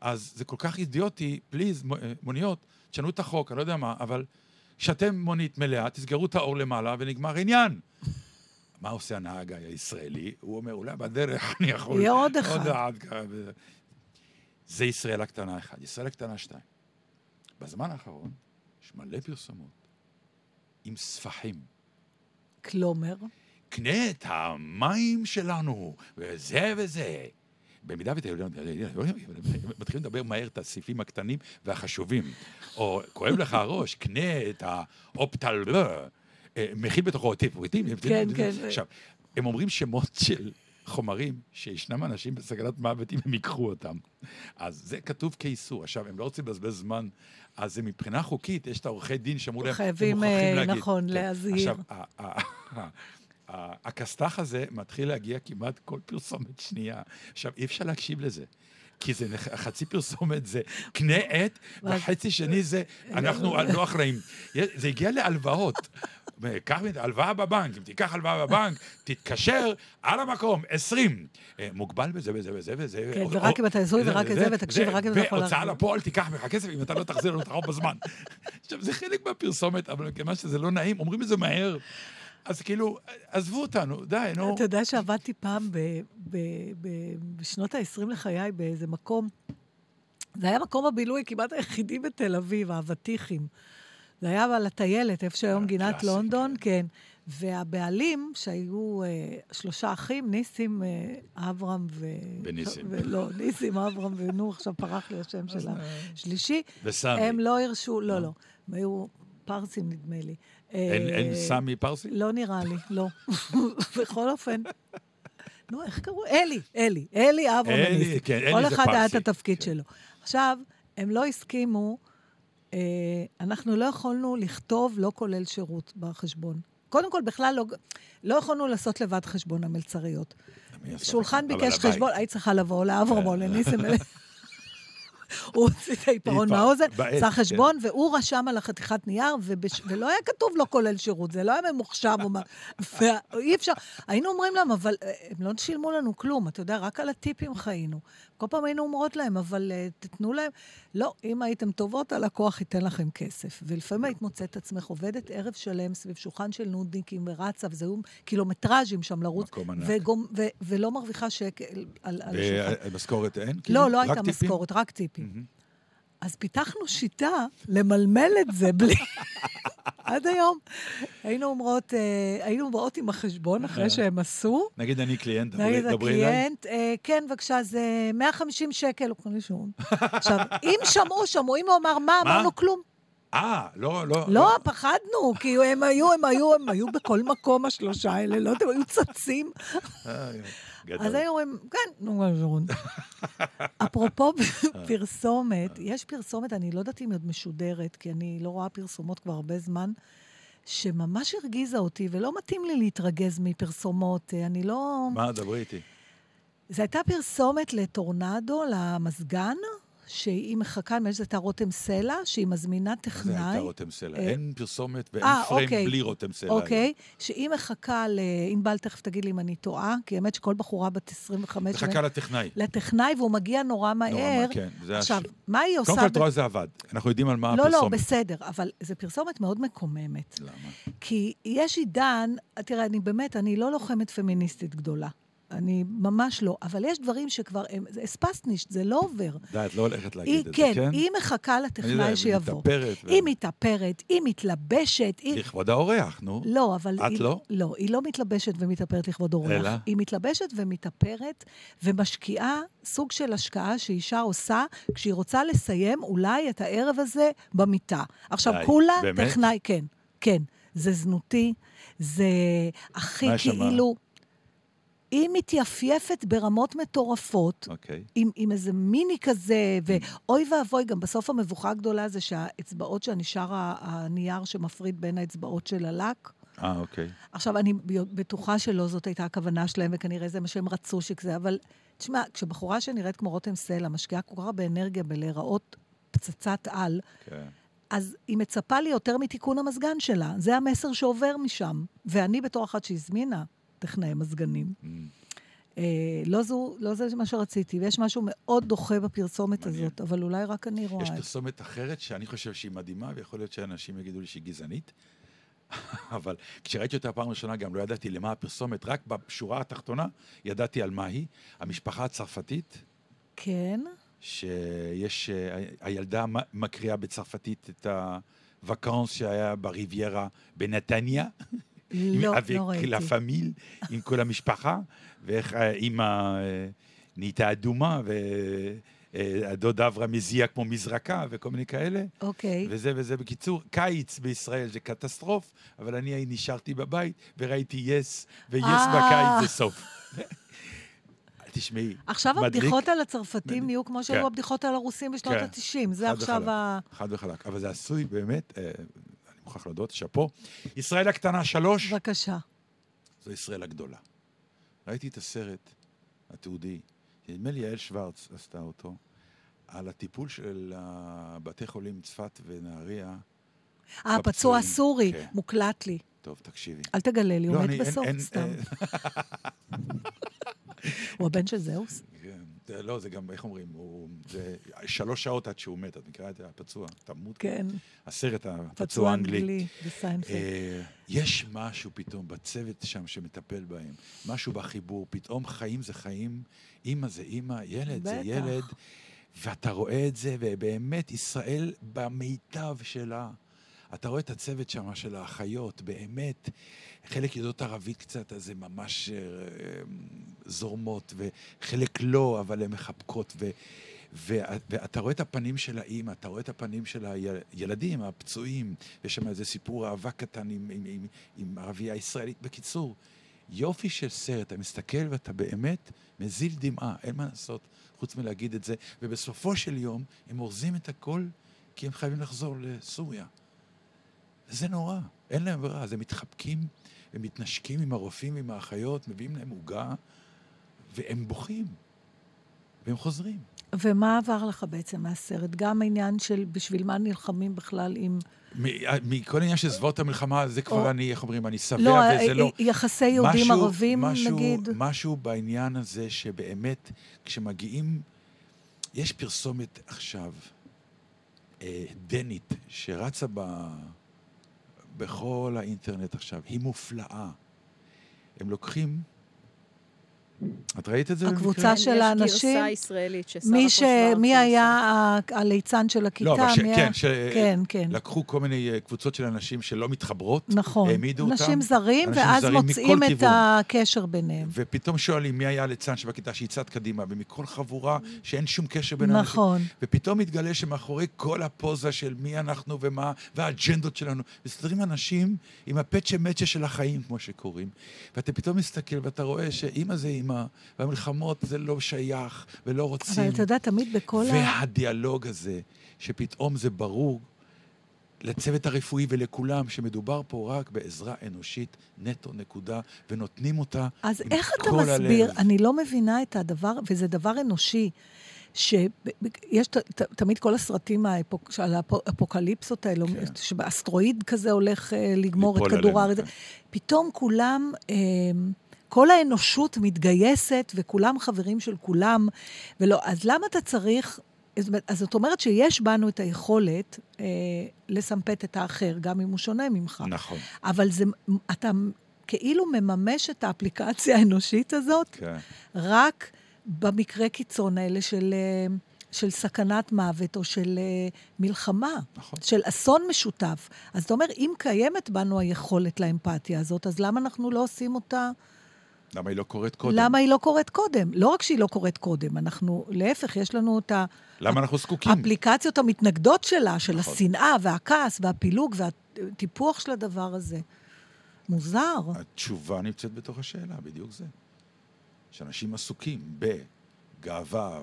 Speaker 1: אז זה כל כך אידיוטי, פליז, אה, מוניות, תשנו את החוק, אני לא יודע מה, אבל כשאתם מונית מלאה, תסגרו את האור למעלה ונגמר עניין. מה עושה הנהג הישראלי? הוא אומר, אולי בדרך אני יכול...
Speaker 2: יהיה עוד אחד.
Speaker 1: עוד אחד. זה ישראל הקטנה אחד. ישראל הקטנה שתיים. בזמן האחרון יש מלא פרסומות עם ספחים.
Speaker 2: כלומר,
Speaker 1: קנה את המים שלנו, וזה וזה. במידה ואתה יודע, מתחילים לדבר מהר את הסעיפים הקטנים והחשובים. או כואב לך הראש, קנה את האופטל... אה, מכיל בתוכו טיפוריטים.
Speaker 2: כן, כן.
Speaker 1: עכשיו, הם אומרים שמות של חומרים שישנם אנשים בסכנת מוות אם הם ייקחו אותם. אז זה כתוב כאיסור. עכשיו, הם לא רוצים לבזבז זמן, אז זה מבחינה חוקית, יש את העורכי דין שאמרו להם,
Speaker 2: חייבים,
Speaker 1: "אתם מוכרחים
Speaker 2: אה,
Speaker 1: להגיד."
Speaker 2: נכון,
Speaker 1: כן.
Speaker 2: להזהיר.
Speaker 1: עכשיו, הכסת"ח הזה מתחיל להגיע כמעט כל פרסומת שנייה. עכשיו, אי אפשר להקשיב לזה. כי זה חצי פרסומת זה קנה עט, וחצי שני זה אנחנו לא אחראים. זה הגיע להלוואות. קח הלוואה בבנק, אם תיקח הלוואה בבנק, תתקשר על המקום, 20. אה, מוגבל בזה וזה וזה וזה.
Speaker 2: כן, ורק אם אתה נשוי ורק את זה, ותקשיב רק אם אתה יכול
Speaker 1: והוצאה. לפועל תיקח ממך כסף אם אתה לא תחזיר לנו את החוב בזמן. עכשיו, זה חלק מהפרסומת, אבל כיוון שזה לא נעים, אומרים את זה מהר. אז כאילו, עזבו אותנו, די, נו.
Speaker 2: אתה יודע שעבדתי פעם ב, ב, ב, בשנות ה-20 לחיי באיזה מקום. זה היה מקום הבילוי כמעט היחידי בתל אביב, האבטיחים. זה היה על הטיילת, איפה שהיום
Speaker 1: אה,
Speaker 2: גינת
Speaker 1: קלאסי,
Speaker 2: לונדון, כן. והבעלים, שהיו אה, שלושה אחים, ניסים, אה, אברהם ו...
Speaker 1: וניסים.
Speaker 2: ולא, ניסים, אברהם ונו, עכשיו פרח לי השם של השלישי.
Speaker 1: וסמי.
Speaker 2: הם לא הרשו, לא, לא. הם היו פרסים, נדמה לי.
Speaker 1: אין
Speaker 2: אה,
Speaker 1: אין סמי פרסי?
Speaker 2: לא נראה לי, לא. בכל אופן, נו, איך קראו? אלי, אלי, אלי אברהם
Speaker 1: אלי. כן, אלי
Speaker 2: כל
Speaker 1: זה
Speaker 2: אחד היה את
Speaker 1: פרסי.
Speaker 2: התפקיד
Speaker 1: כן.
Speaker 2: שלו. עכשיו, הם לא הסכימו, אה, אנחנו לא יכולנו לכתוב לא כולל שירות בחשבון. קודם כל, בכלל לא, לא יכולנו לעשות לבד חשבון המלצריות. שולחן ביקש. חשבון, היית צריכה לבוא לאברהם או לניסים. הוא הוציא את העיפרון
Speaker 1: עיפר-
Speaker 2: מהאוזן, עשה
Speaker 1: כן.
Speaker 2: חשבון, והוא רשם על החתיכת נייר. ולא היה כתוב לא כולל שירות, זה לא היה ממוחשב או מה. ואי אפשר, היינו אומרים להם, אבל אה, הם לא שילמו לנו כלום, אתה יודע, רק על הטיפים חיינו. כל פעם היינו אומרות להם, אבל אה, תתנו להם, לא, אם הייתם טובות, הלקוח ייתן לכם כסף. ולפעמים היית מוצאת את עצמך עובדת ערב שלם סביב שולחן של נודניקים ורצה, וזה היו קילומטראז'ים שם לרוץ,
Speaker 1: ענק.
Speaker 2: וגומ... ו... ולא מרוויחה שקל על, על השולחן.
Speaker 1: ומשכורת אין? כאילו?
Speaker 2: לא, לא
Speaker 1: רק
Speaker 2: הייתה? משכורת, רק טיפים. אז פיתחנו שיטה למלמל את זה בלי... עד היום. היינו אומרות, אה, היינו באות עם החשבון אחרי שהם עשו.
Speaker 1: נגיד אני קליינט, דברי
Speaker 2: נגיד
Speaker 1: אליי.
Speaker 2: הקליינט, אה, כן, בבקשה, זה 150 שקל, הוא קונה שום. עכשיו, אם שמעו, שמעו, אם הוא אמר מה? אמרנו כלום.
Speaker 1: אה, לא, לא.
Speaker 2: לא, פחדנו, כי הם היו, הם היו, הם היו בכל מקום, השלושה האלה, לא יודע, הם היו צצים.
Speaker 1: אה.
Speaker 2: אז היו אומרים, כן, נו, ז'רון. אפרופו
Speaker 1: אה.
Speaker 2: פרסומת, יש פרסומת, אני לא יודעת אם היא עוד משודרת, כי אני לא רואה פרסומות כבר הרבה זמן, שממש הרגיזה אותי, ולא מתאים לי להתרגז מפרסומות. אני לא...
Speaker 1: מה, דברי איתי.
Speaker 2: זו הייתה פרסומת לטורנדו, למזגן, שהיא מחכה, נדמה לי שזו הייתה רותם סלע, שהיא מזמינה
Speaker 1: מה זה
Speaker 2: טכנאי.
Speaker 1: הייתה רותם סלע?
Speaker 2: אה,
Speaker 1: אין פרסומת ואין
Speaker 2: אה,
Speaker 1: פריים
Speaker 2: אוקיי.
Speaker 1: בלי רותם סלע.
Speaker 2: אוקיי, שהיא מחכה ל... ענבל, תכף תגיד לי אם אני טועה, כי האמת שכל בחורה בת 25...
Speaker 1: מחכה לטכנאי.
Speaker 2: לטכנאי, והוא מגיע נורא מהר.
Speaker 1: מהר, כן,
Speaker 2: עכשיו, מה היא עושה...
Speaker 1: קודם כל, את רואה זה עבד. אנחנו יודעים על מה
Speaker 2: לא,
Speaker 1: הפרסומת.
Speaker 2: לא, בסדר, אבל זו פרסומת מאוד מקוממת.
Speaker 1: למה?
Speaker 2: כי יש עידן, תראה, אני באמת, אני לא לוחמת פמיניסטית גדולה. אני ממש לא, אבל יש דברים שכבר הם, זה אספסנישט, זה לא עובר.
Speaker 1: די, את לא הולכת להגיד
Speaker 2: היא,
Speaker 1: את זה,
Speaker 2: כן,
Speaker 1: כן?
Speaker 2: היא מחכה לטכנאי שיבוא.
Speaker 1: מתאפרת ו-
Speaker 2: היא מתאפרת, היא מתלבשת, היא...
Speaker 1: לכבוד האורח, נו.
Speaker 2: לא, אבל...
Speaker 1: את
Speaker 2: היא,
Speaker 1: לא?
Speaker 2: לא, היא לא מתלבשת ומתאפרת לכבוד אורח.
Speaker 1: אלא?
Speaker 2: היא מתלבשת ומתאפרת ומשקיעה סוג של השקעה שאישה עושה כשהיא רוצה לסיים אולי את הערב הזה במיטה. עכשיו,
Speaker 1: די,
Speaker 2: כולה
Speaker 1: באמת?
Speaker 2: טכנאי, כן, כן. זה זנותי, זה הכי? כאילו... היא מתייפייפת ברמות מטורפות.
Speaker 1: אוקיי.
Speaker 2: עם, עם איזה מיני כזה, ואוי ואבוי, גם בסוף המבוכה הגדולה זה שהאצבעות שנשאר ה- הנייר שמפריד בין האצבעות של הלק.
Speaker 1: אה, אוקיי.
Speaker 2: עכשיו, אני בטוחה שלא זאת הייתה הכוונה שלהם, וכנראה זה מה שהם רצו שכזה, אבל תשמע, כשבחורה שנראית כמו רותם סלע, משקיעה כל כך הרבה אנרגיה בלהיראות פצצת על,
Speaker 1: כן.
Speaker 2: אז היא מצפה לי יותר מתיקון המזגן שלה. זה המסר שעובר משם. ואני בתור אחת שהזמינה טכנאי מזגנים,
Speaker 1: Mm.
Speaker 2: אה, לא, זו, לא זה מה שרציתי, ויש משהו מאוד דוחה בפרסומת
Speaker 1: מעניין.
Speaker 2: הזאת, אבל אולי רק אני רואה
Speaker 1: יש. פרסומת אחרת שאני חושב שהיא מדהימה, ויכול להיות שאנשים יגידו לי שהיא גזענית. אבל כשראיתי אותה פעם ראשונה גם לא ידעתי למה הפרסומת, רק בשורה התחתונה ידעתי על מה היא. המשפחה הצרפתית,
Speaker 2: כן,
Speaker 1: שיש, אה, הילדה מקריאה בצרפתית את וואקנס שהיה בריביירה בנתניה.
Speaker 2: לא,
Speaker 1: avec
Speaker 2: לא ראיתי.
Speaker 1: la famille, עם כל המשפחה, ואיך האימא אה, נהייתה אדומה, והדוד אברהם מזיע כמו מזרקה, וכל מיני כאלה.
Speaker 2: אוקיי.
Speaker 1: וזה וזה. בקיצור, קיץ בישראל זה קטסטרוף, אבל אני נשארתי בבית וראיתי יס, ויס
Speaker 2: אה.
Speaker 1: בקיץ זה סוף. תשמעי,
Speaker 2: עכשיו
Speaker 1: מדליק-
Speaker 2: הבדיחות על הצרפתים. נהיו כמו שהיו
Speaker 1: כן.
Speaker 2: הבדיחות על הרוסים בשנות
Speaker 1: כן.
Speaker 2: ה-90. זה עכשיו. ה...
Speaker 1: חד וחלק. אבל זה עשוי באמת, אה, מוכרח להודות, שאפו. ישראל הקטנה שלוש,
Speaker 2: בבקשה.
Speaker 1: זו ישראל הגדולה. ראיתי את הסרט התיעודי, נדמה לי יעל שוורץ עשתה אותו, על הטיפול של בתי חולים צפת ונהריה.
Speaker 2: אה, הפצוע. הסורי,
Speaker 1: כן.
Speaker 2: מוקלט לי.
Speaker 1: טוב, תקשיבי.
Speaker 2: אל תגלה לי,
Speaker 1: לא, אין-
Speaker 2: בסוף
Speaker 1: אין-
Speaker 2: סתם.
Speaker 1: אה,
Speaker 2: הוא הבן של זהוס?
Speaker 1: זה- לא, זה גם, איך אומרים, הוא... זה שלוש שעות עד שהוא מת, את מכירה את הפצוע? תמות.
Speaker 2: כן.
Speaker 1: הסרט, הפצוע
Speaker 2: פצוע
Speaker 1: האנגלי.
Speaker 2: אנגלי בסיינפלד.
Speaker 1: אה, יש משהו פתאום בצוות שם שמטפל בהם, משהו בחיבור, פתאום חיים זה חיים, אימא זה אימא, ילד זה
Speaker 2: בטח.
Speaker 1: ילד, ואתה רואה את זה, ובאמת ישראל במיטב שלה. אתה רואה את הצוות שם של האחיות, באמת, חלק יודעות ערבית קצת, אז הן ממש אה, זורמות, וחלק לא, אבל הן מחבקות. ו... ואתה רואה את הפנים של האימא, אתה רואה את הפנים של הילדים, הפצועים, יש שם איזה סיפור אהבה קטן עם, עם, עם, עם ערבייה ישראלית. בקיצור, יופי של סרט, אתה מסתכל ואתה באמת מזיל דמעה, אין מה לעשות חוץ מלהגיד את זה, ובסופו של יום הם אורזים את הכל כי הם חייבים לחזור לסוריה. וזה נורא, אין להם ברירה, אז הם מתחבקים, הם מתנשקים עם הרופאים, עם האחיות, מביאים להם עוגה, והם בוכים, והם חוזרים.
Speaker 2: ומה עבר לך בעצם מהסרט? גם העניין של בשביל מה נלחמים בכלל עם...
Speaker 1: מ- מכל העניין של זוועות המלחמה, זה כבר
Speaker 2: או-
Speaker 1: אני, איך אומרים, אני שבע
Speaker 2: לא,
Speaker 1: וזה לא...
Speaker 2: יחסי יהודים-ערבים,
Speaker 1: משהו,
Speaker 2: נגיד?
Speaker 1: משהו בעניין הזה שבאמת, כשמגיעים... יש פרסומת עכשיו, אה, דנית, שרצה ב, בכל האינטרנט עכשיו, היא מופלאה. הם לוקחים... את ראית את זה?
Speaker 2: הקבוצה
Speaker 1: במקרה?
Speaker 2: של
Speaker 5: יש
Speaker 2: האנשים-
Speaker 5: גרסה ישראלית ששרה
Speaker 2: מי,
Speaker 5: פה
Speaker 2: ש... מי. היה ה- הליצן של הכיתה?
Speaker 1: לא, אבל ש...
Speaker 2: מי
Speaker 1: כן, ש...
Speaker 2: כן, כן.
Speaker 1: לקחו כל מיני אה, קבוצות של אנשים שלא מתחברות,
Speaker 2: נכון.
Speaker 1: העמידו אותם.
Speaker 2: אנשים זרים, ואז
Speaker 1: זרים
Speaker 2: מוצאים את
Speaker 1: כיוון.
Speaker 2: הקשר ביניהם.
Speaker 1: ופתאום שואלים מי היה הליצן שבכיתה שיצעד קדימה, ומכל חבורה שאין שום קשר בין האנשים.
Speaker 2: נכון.
Speaker 1: ופתאום מתגלה שמאחורי כל הפוזה של מי אנחנו ומה, והאג'נדות שלנו, מסתדרים אנשים עם הפצ'ה מצ'ה של החיים, כמו שקוראים. ואתה פתאום מסתכל ואתה רואה שאימא זה אימא, והמלחמות זה לא שייך, ולא רוצים.
Speaker 2: אבל אתה יודע, תמיד בכל ה...
Speaker 1: והדיאלוג הזה, שפתאום זה ברור לצוות הרפואי ולכולם, שמדובר פה רק בעזרה אנושית, נטו, נקודה, ונותנים אותה
Speaker 2: אז
Speaker 1: עם
Speaker 2: איך אתה
Speaker 1: כל
Speaker 2: מסביר,
Speaker 1: הלב.
Speaker 2: אני לא מבינה את הדבר, וזה דבר אנושי, שיש ת, ת, תמיד כל הסרטים האפוק, של האפוקליפסות האלו,
Speaker 1: כן.
Speaker 2: שבאסטרואיד כזה הולך אה, לגמור את כדור הארץ,
Speaker 1: כן.
Speaker 2: פתאום כולם... אה, כל האנושות מתגייסת, וכולם חברים של כולם, ולא, אז למה אתה צריך... אז זאת אומרת שיש בנו את היכולת אה, לסמפת את האחר, גם אם הוא שונה ממך.
Speaker 1: נכון,
Speaker 2: אבל זה, אתה כאילו מממש את האפליקציה האנושית הזאת
Speaker 1: כן.
Speaker 2: רק במקרה קיצון האלה של, אה, של סכנת מוות או של אה, מלחמה,
Speaker 1: נכון.
Speaker 2: של אסון משותף. אז אתה אומר, אם קיימת בנו היכולת לאמפתיה הזאת, אז למה אנחנו לא עושים אותה?
Speaker 1: למה היא לא קורית קודם?
Speaker 2: למה היא לא קורית קודם? לא רק שהיא לא קורית קודם, אנחנו, להפך, יש לנו את
Speaker 1: למה אנחנו זקוקים?
Speaker 2: האפליקציות המתנגדות שלה, של
Speaker 1: נכון.
Speaker 2: השנאה והכעס והפילוג והטיפוח של הדבר הזה. מוזר.
Speaker 1: התשובה נמצאת בתוך השאלה, בדיוק זה. שאנשים עסוקים בגאווה,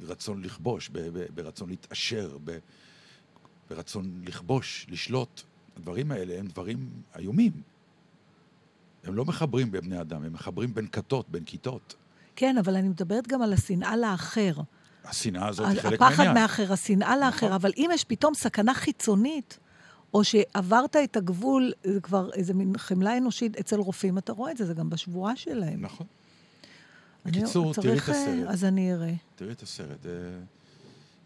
Speaker 1: ברצון לכבוש, ברצון להתעשר, ברצון לכבוש, לשלוט. הדברים האלה הם דברים איומים. הם לא מחברים בין בני אדם, הם מחברים בין כתות, בין כיתות.
Speaker 2: כן, אבל אני מדברת גם על השנאה לאחר.
Speaker 1: השנאה הזאת היא חלק
Speaker 2: הפחד
Speaker 1: מהעניין.
Speaker 2: מאחר, השנאה לאחר,
Speaker 1: נכון.
Speaker 2: אבל אם יש פתאום סכנה חיצונית, או שעברת את הגבול, זה כבר איזה מין חמלה אנושית, אצל רופאים אתה רואה את זה, זה גם בשבועה שלהם.
Speaker 1: נכון. בקיצור, תראי את
Speaker 2: אה,
Speaker 1: הסרט.
Speaker 2: אז אני אראה.
Speaker 1: תראי את הסרט.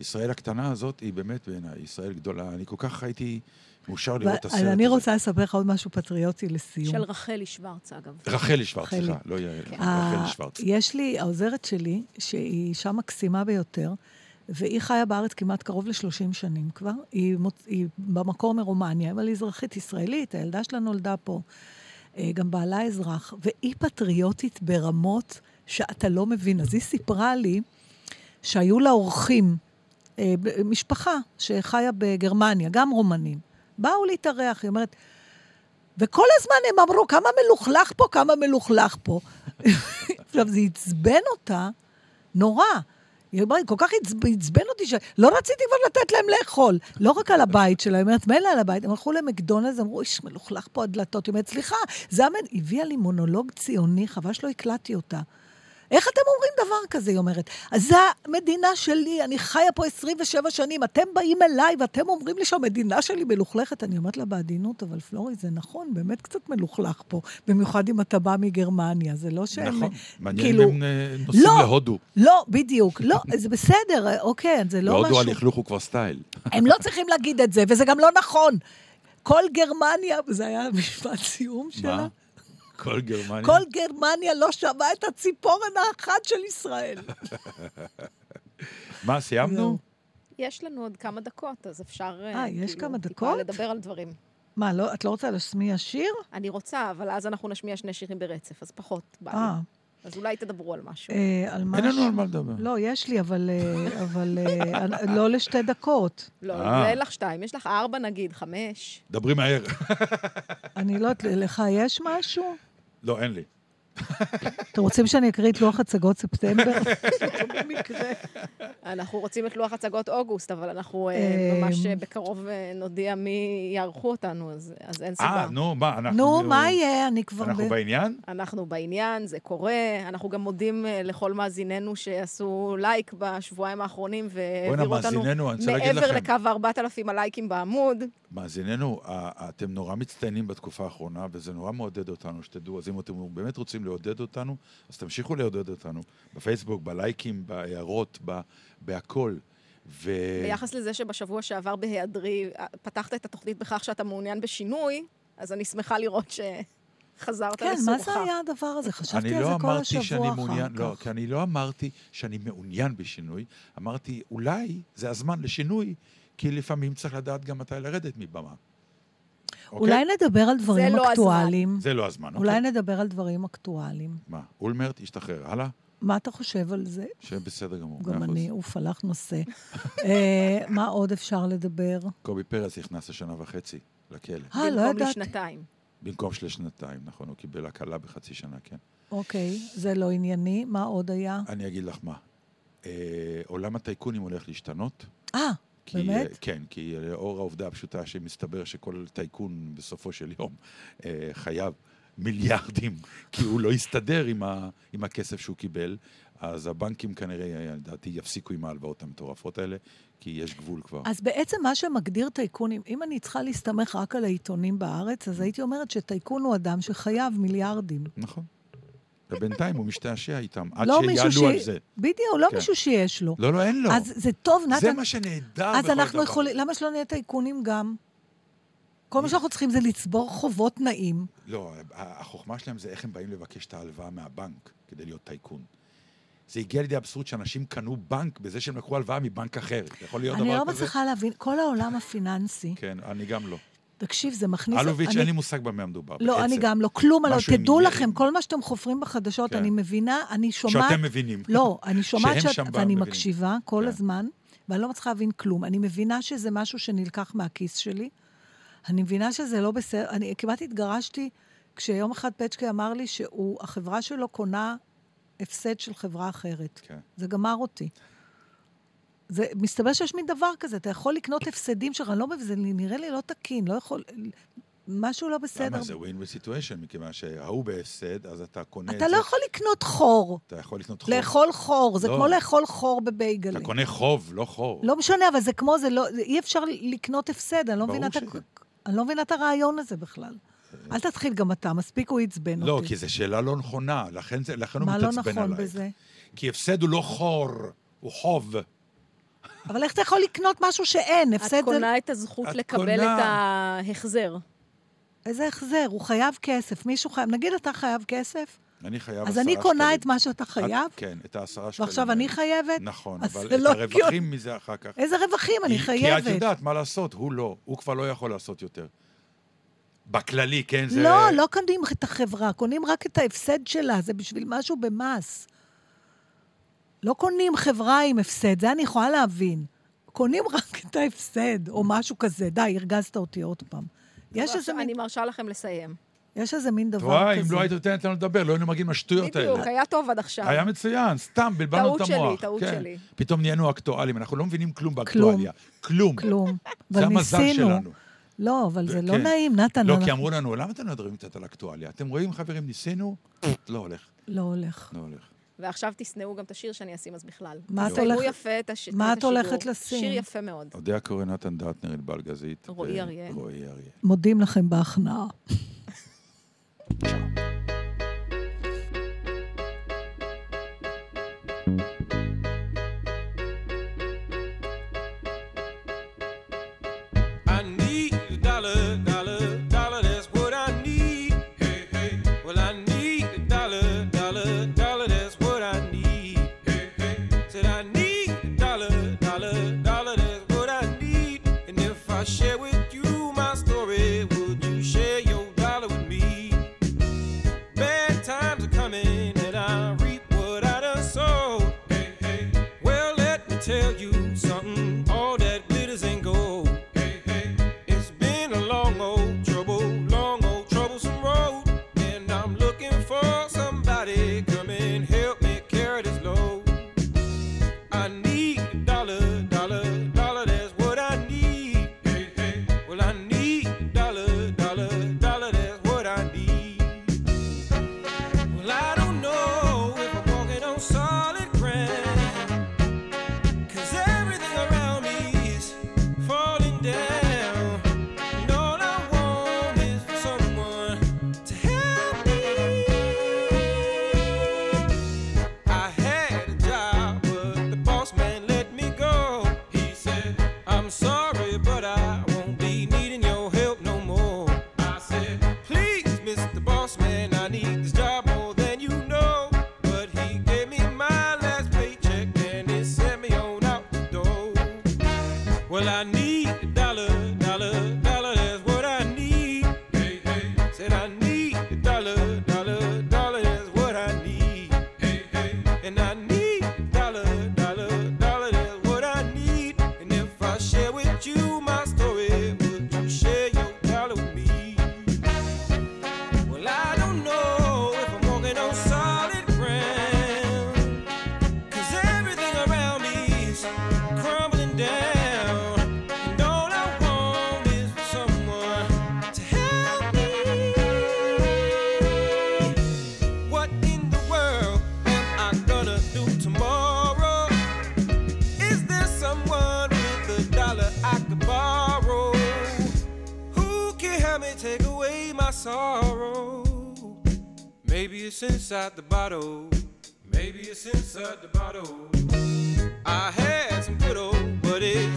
Speaker 1: אה, ישראל הקטנה הזאת היא באמת בעיניי, ישראל גדולה. אני כל כך הייתי מאושר לראות את הסרט הזה.
Speaker 2: אני רוצה לספר לך עוד משהו פטריוטי לסיום.
Speaker 5: של רחלי שוורץ, אגב.
Speaker 1: רחלי שוורץ. סליחה, לא יעל,
Speaker 5: כן.
Speaker 1: רחלי שוורץ.
Speaker 2: יש לי, העוזרת שלי, שהיא אישה מקסימה ביותר, והיא חיה בארץ כמעט קרוב ל-30 שנים כבר. היא, מוצ... היא במקור מרומניה, אבל היא אזרחית ישראלית, הילדה שלה נולדה פה. אה, גם בעלה אזרח, והיא פטריוטית ברמות שאתה לא מבין. אז היא סיפרה לי שהיו לה אורחים, אה, משפחה שחיה בגרמניה, גם רומנים. באו להתארח, היא אומרת, וכל הזמן הם אמרו, כמה מלוכלך פה, כמה מלוכלך פה. עכשיו, זה עצבן אותה נורא. היא אומרת, כל כך עצב- עצבן אותי, שלא רציתי כבר לתת להם לאכול. לא רק על הבית שלה, היא אומרת, מילא על הבית. הם הלכו למקדונלדס, אמרו, איש, מלוכלך פה הדלתות. היא אומרת, סליחה, זה. היא הביאה לי מונולוג ציוני, חבל שלא הקלטתי אותה. איך אתם אומרים דבר כזה, היא אומרת. אז זו המדינה שלי, אני חיה פה 27 שנים, אתם באים אליי ואתם אומרים לי שהמדינה שלי מלוכלכת. אני אומרת לה בעדינות, אבל פלורי, זה נכון, באמת קצת מלוכלך פה, במיוחד אם אתה בא מגרמניה, זה לא שהם...
Speaker 1: נכון. מעניין
Speaker 2: כאילו-
Speaker 1: אם הם אה, נוסעים
Speaker 2: לא,
Speaker 1: להודו.
Speaker 2: לא, בדיוק. לא, זה בסדר, אוקיי, זה לא
Speaker 1: בהודו
Speaker 2: משהו...
Speaker 1: הלכלוך הוא כבר סטייל.
Speaker 2: הם לא צריכים להגיד את זה, וזה גם לא נכון. כל גרמניה, זה היה משפט סיום שלה,
Speaker 1: מה? כל גרמניה.
Speaker 2: כל גרמניה לא שמעה את הציפורן האחת של ישראל.
Speaker 1: מה, סיימנו?
Speaker 2: זהו.
Speaker 5: יש לנו עוד כמה דקות, אז אפשר...
Speaker 2: אה, יש
Speaker 5: כאילו,
Speaker 2: כמה
Speaker 5: טיפה
Speaker 2: דקות?
Speaker 5: לדבר על דברים.
Speaker 2: מה, לא, את לא רוצה להשמיע שיר?
Speaker 5: אני רוצה, אבל אז אנחנו נשמיע שני שירים ברצף, אז פחות בא לי.
Speaker 2: אה,
Speaker 5: אז אולי תדברו על משהו.
Speaker 2: אה, על מה...
Speaker 1: אין לנו על מה לדבר.
Speaker 2: לא, יש לי, אבל, אה, אבל אה, לא לשתי דקות.
Speaker 5: לא,
Speaker 1: אה.
Speaker 5: ואין לך שתיים, יש לך ארבע נגיד, חמש.
Speaker 1: דברי מהר.
Speaker 2: אני לא יודעת, לך יש משהו?
Speaker 1: לא, אין לי.
Speaker 2: אתם רוצים שאני אקריא את לוח הצגות ספטמבר?
Speaker 5: אנחנו רוצים את לוח הצגות אוגוסט, אבל אנחנו אה,
Speaker 2: אה,
Speaker 5: ממש אה, בקרוב נודיע מי יערכו אותנו, אז אין סיבה.
Speaker 1: אה, נו, מה, אנחנו...
Speaker 2: נו, מה יהיה? אני כבר...
Speaker 1: אנחנו בעניין?
Speaker 5: אנחנו בעניין, זה קורה. אנחנו גם מודים לכל מאזיננו שעשו לייק בשבועיים האחרונים והעבירו אותנו מעבר. לקו 4,000 הלייקים בעמוד.
Speaker 1: מאזיננו, אתם נורא מצטיינים בתקופה האחרונה, וזה נורא מעודד אותנו, שתדעו. אז אם אתם באמת רוצים לעודד אותנו, אז תמשיכו לעודד אותנו. בפייסבוק, בלייקים, בהערות, ב- בהכל. ו...
Speaker 5: ביחס לזה שבשבוע שעבר בהיעדרי אה, פתחת את התוכנית בכך שאתה מעוניין בשינוי, אז אני שמחה לראות שחזרת
Speaker 2: כן,
Speaker 5: לסורך.
Speaker 2: מה זה היה הדבר הזה? חשבתי על
Speaker 1: לא
Speaker 2: זה כל
Speaker 1: אמרתי
Speaker 2: השבוע
Speaker 1: שאני
Speaker 2: אחר
Speaker 1: מעוניין,
Speaker 2: כך.
Speaker 1: לא, כי אני לא אמרתי שאני מעוניין בשינוי, אמרתי, אולי זה הזמן לשינוי, כי לפעמים צריך לדעת גם מתי לרדת מבמה. אוקיי?
Speaker 2: אולי נדבר על דברים
Speaker 5: לא הזמן.
Speaker 2: אקטואליים.
Speaker 1: זה לא הזמן,
Speaker 2: אולי
Speaker 1: אוקיי?
Speaker 2: נדבר על דברים אקטואליים.
Speaker 1: מה, אולמרט השתחרר, הלאה?
Speaker 2: מה אתה חושב על זה?
Speaker 1: שבסדר גמור.
Speaker 2: גם
Speaker 1: מאה
Speaker 2: אני,
Speaker 1: אחוז.
Speaker 2: אוף, הלך נושא. אה, מה עוד אפשר לדבר?
Speaker 1: קובי פרץ נכנס לשנה וחצי לכלא.
Speaker 2: אה, לא
Speaker 5: במקום
Speaker 2: ידעתי.
Speaker 5: לשנתיים.
Speaker 1: במקום של שנתיים, נכון, הוא קיבל הקלה בחצי שנה, כן.
Speaker 2: אוקיי, זה לא ענייני. מה עוד היה?
Speaker 1: אני אגיד לך מה. אה, עולם הטייקונים הולך להשתנות.
Speaker 2: אה,
Speaker 1: כי,
Speaker 2: באמת?
Speaker 1: אה, כן, כי לאור העובדה הפשוטה שמסתבר שכל טייקון בסופו של יום אה, חייב מיליארדים, כי הוא לא יסתדר עם, ה, עם הכסף שהוא קיבל, אז הבנקים כנראה, אה, לדעתי, יפסיקו עם ההלוואות המטורפות האלה, כי יש גבול כבר.
Speaker 2: אז בעצם מה שמגדיר טייקונים, אם אני צריכה להסתמך רק על העיתונים בארץ, אז הייתי אומרת שטייקון הוא אדם שחייב מיליארדים.
Speaker 1: נכון. ובינתיים הוא משתעשע איתם, עד
Speaker 2: לא
Speaker 1: שיעלו על
Speaker 2: ש-
Speaker 1: זה.
Speaker 2: בדיוק, לא
Speaker 1: כן.
Speaker 2: מישהו שיש לו.
Speaker 1: לא, לא, אין לו.
Speaker 2: אז זה טוב, נתן.
Speaker 1: זה מה שנהדר
Speaker 2: אז אנחנו. יכולים, למה שלא נהיה טייקונים גם? כל מה שאנחנו צריכים זה לצבור חובות נעים.
Speaker 1: לא, החוכמה שלהם זה איך הם באים לבקש את ההלוואה מהבנק כדי להיות טייקון. זה הגיע לידי אבסורד שאנשים קנו בנק בזה שהם לקחו הלוואה מבנק אחר. יכול להיות דבר
Speaker 2: אני
Speaker 1: כזה?
Speaker 2: לא מצליחה להבין, כל העולם הפיננסי,
Speaker 1: כן, אני גם לא.
Speaker 2: תקשיב, זה מכניס...
Speaker 1: אלוביץ',
Speaker 2: אני-
Speaker 1: אין לי מושג במה מדובר.
Speaker 2: לא,
Speaker 1: בעצם.
Speaker 2: אני גם לא, כלום,
Speaker 1: עם
Speaker 2: תדעו
Speaker 1: עניין.
Speaker 2: לכם, כל מה שאתם חופרים בחדשות,
Speaker 1: כן.
Speaker 2: אני מבינה, אני שומעת...
Speaker 1: שאתם מבינים.
Speaker 2: לא, אני שומעת שאת... ואני
Speaker 1: מבינים.
Speaker 2: מקשיבה כל
Speaker 1: כן.
Speaker 2: הזמן, ואני לא מצליחה להבין כלום. אני מבינה שזה משהו שנלקח מהכיס שלי. אני מבינה שזה לא בסדר. אני כמעט התגרשתי כשיום אחד פצ'קה אמר לי שהחברה שלו קונה הפסד של חברה אחרת.
Speaker 1: כן.
Speaker 2: זה גמר אותי. זה, מסתבר שיש מין דבר כזה, אתה יכול לקנות הפסדים שלך, אני לא מבין, זה נראה לי לא תקין, לא יכול... משהו לא בסדר.
Speaker 1: למה? זה ווין וסיטואשן, מכיוון שההוא בהפסד, אז אתה קונה את
Speaker 2: אתה
Speaker 1: זה.
Speaker 2: לא יכול לקנות חור,
Speaker 1: אתה יכול לקנות חוב.
Speaker 2: לאכול חור, זה
Speaker 1: לא.
Speaker 2: כמו לאכול חור בבייגלה.
Speaker 1: אתה קונה חוב, לא חור.
Speaker 2: לא משנה, אבל זה כמו, זה לא, אי אפשר לקנות הפסד, אני לא מבינה את. אני לא מבינה את הרעיון הזה בכלל. אל תתחיל גם אתה, מספיק הוא עצבן
Speaker 1: לא,
Speaker 2: אותי.
Speaker 1: כי זו שאלה לא נכונה, לכן, לכן הוא
Speaker 2: מה לא
Speaker 1: מתעצבן עלייך.
Speaker 2: נכון בזה?
Speaker 1: כי הפסד הוא לא חור, הוא חוב.
Speaker 2: אבל איך אתה יכול לקנות משהו שאין? הפסד
Speaker 5: את
Speaker 2: זה...
Speaker 5: קונה את הזכות
Speaker 1: את
Speaker 5: לקבל
Speaker 1: קונה.
Speaker 5: את ההחזר.
Speaker 2: איזה החזר? הוא חייב כסף. מישהו חייב... נגיד אתה חייב כסף,
Speaker 1: אני חייב עשרה
Speaker 7: אז
Speaker 1: שקלים.
Speaker 7: אני קונה את מה שאתה חייב,
Speaker 1: את- כן, את העשרה שקלים.
Speaker 7: ועכשיו אני. חייבת?
Speaker 1: נכון,
Speaker 7: אז
Speaker 1: אבל
Speaker 7: זה
Speaker 1: את
Speaker 7: לא
Speaker 1: הרווחים מזה אחר כך.
Speaker 7: איזה רווחים? אני
Speaker 1: כי- כי את
Speaker 7: חייבת.
Speaker 1: יודעת מה לעשות, הוא לא. הוא כבר לא יכול לעשות יותר. בכללי, כן, זה...
Speaker 7: לא, לא קונים את החברה, קונים רק את ההפסד שלה, זה בשביל משהו במס. לא קונים חברה עם הפסד, זה אני יכולה להבין. קונים רק את ההפסד, או משהו כזה. די, הרגזת אותי עוד פעם. יש איזה מין,
Speaker 5: אני מרשה לכם לסיים.
Speaker 7: יש איזה מין דבר
Speaker 1: וואי,
Speaker 7: כזה.
Speaker 1: אם לא היית נותנת לנו לדבר, לא היינו מגיעים לשטויות האלה.
Speaker 5: בדיוק, היה טוב עד עכשיו.
Speaker 1: היה מצוין, סתם, בלבלנו את
Speaker 5: טעות שלי,
Speaker 1: המוח.
Speaker 5: טעות
Speaker 1: כן.
Speaker 5: שלי.
Speaker 1: פתאום נהיינו אקטואלים, אנחנו לא מבינים כלום באקטואליה. כלום.
Speaker 7: כלום.
Speaker 1: זה המזל. שלנו.
Speaker 7: לא, אבל זה לא
Speaker 1: כן.
Speaker 7: נעים, נתן.
Speaker 1: לא, כי אמרו לנו, למה אתם לא מדברים קצת על אקטואליה? אתם רואים, חברים, ניסינו? לא הולך,
Speaker 7: לא הולך.
Speaker 1: לא הולך.
Speaker 5: ועכשיו תשנאו גם את השיר שאני אשים אז בכלל.
Speaker 7: מה את הולכת-
Speaker 5: יפה את הש-
Speaker 7: מה
Speaker 5: את
Speaker 7: את הולכת. לשים?
Speaker 5: שיר יפה מאוד.
Speaker 1: אודיה קורא נתן דטנר, ענבל גזית.
Speaker 5: רועי
Speaker 1: ו-
Speaker 5: אריה.
Speaker 1: רועי אריה.
Speaker 7: מודים לכם בהכנעה.
Speaker 8: sorrow? Maybe it's inside the bottle. Maybe it's inside the bottle. I had some good old, but his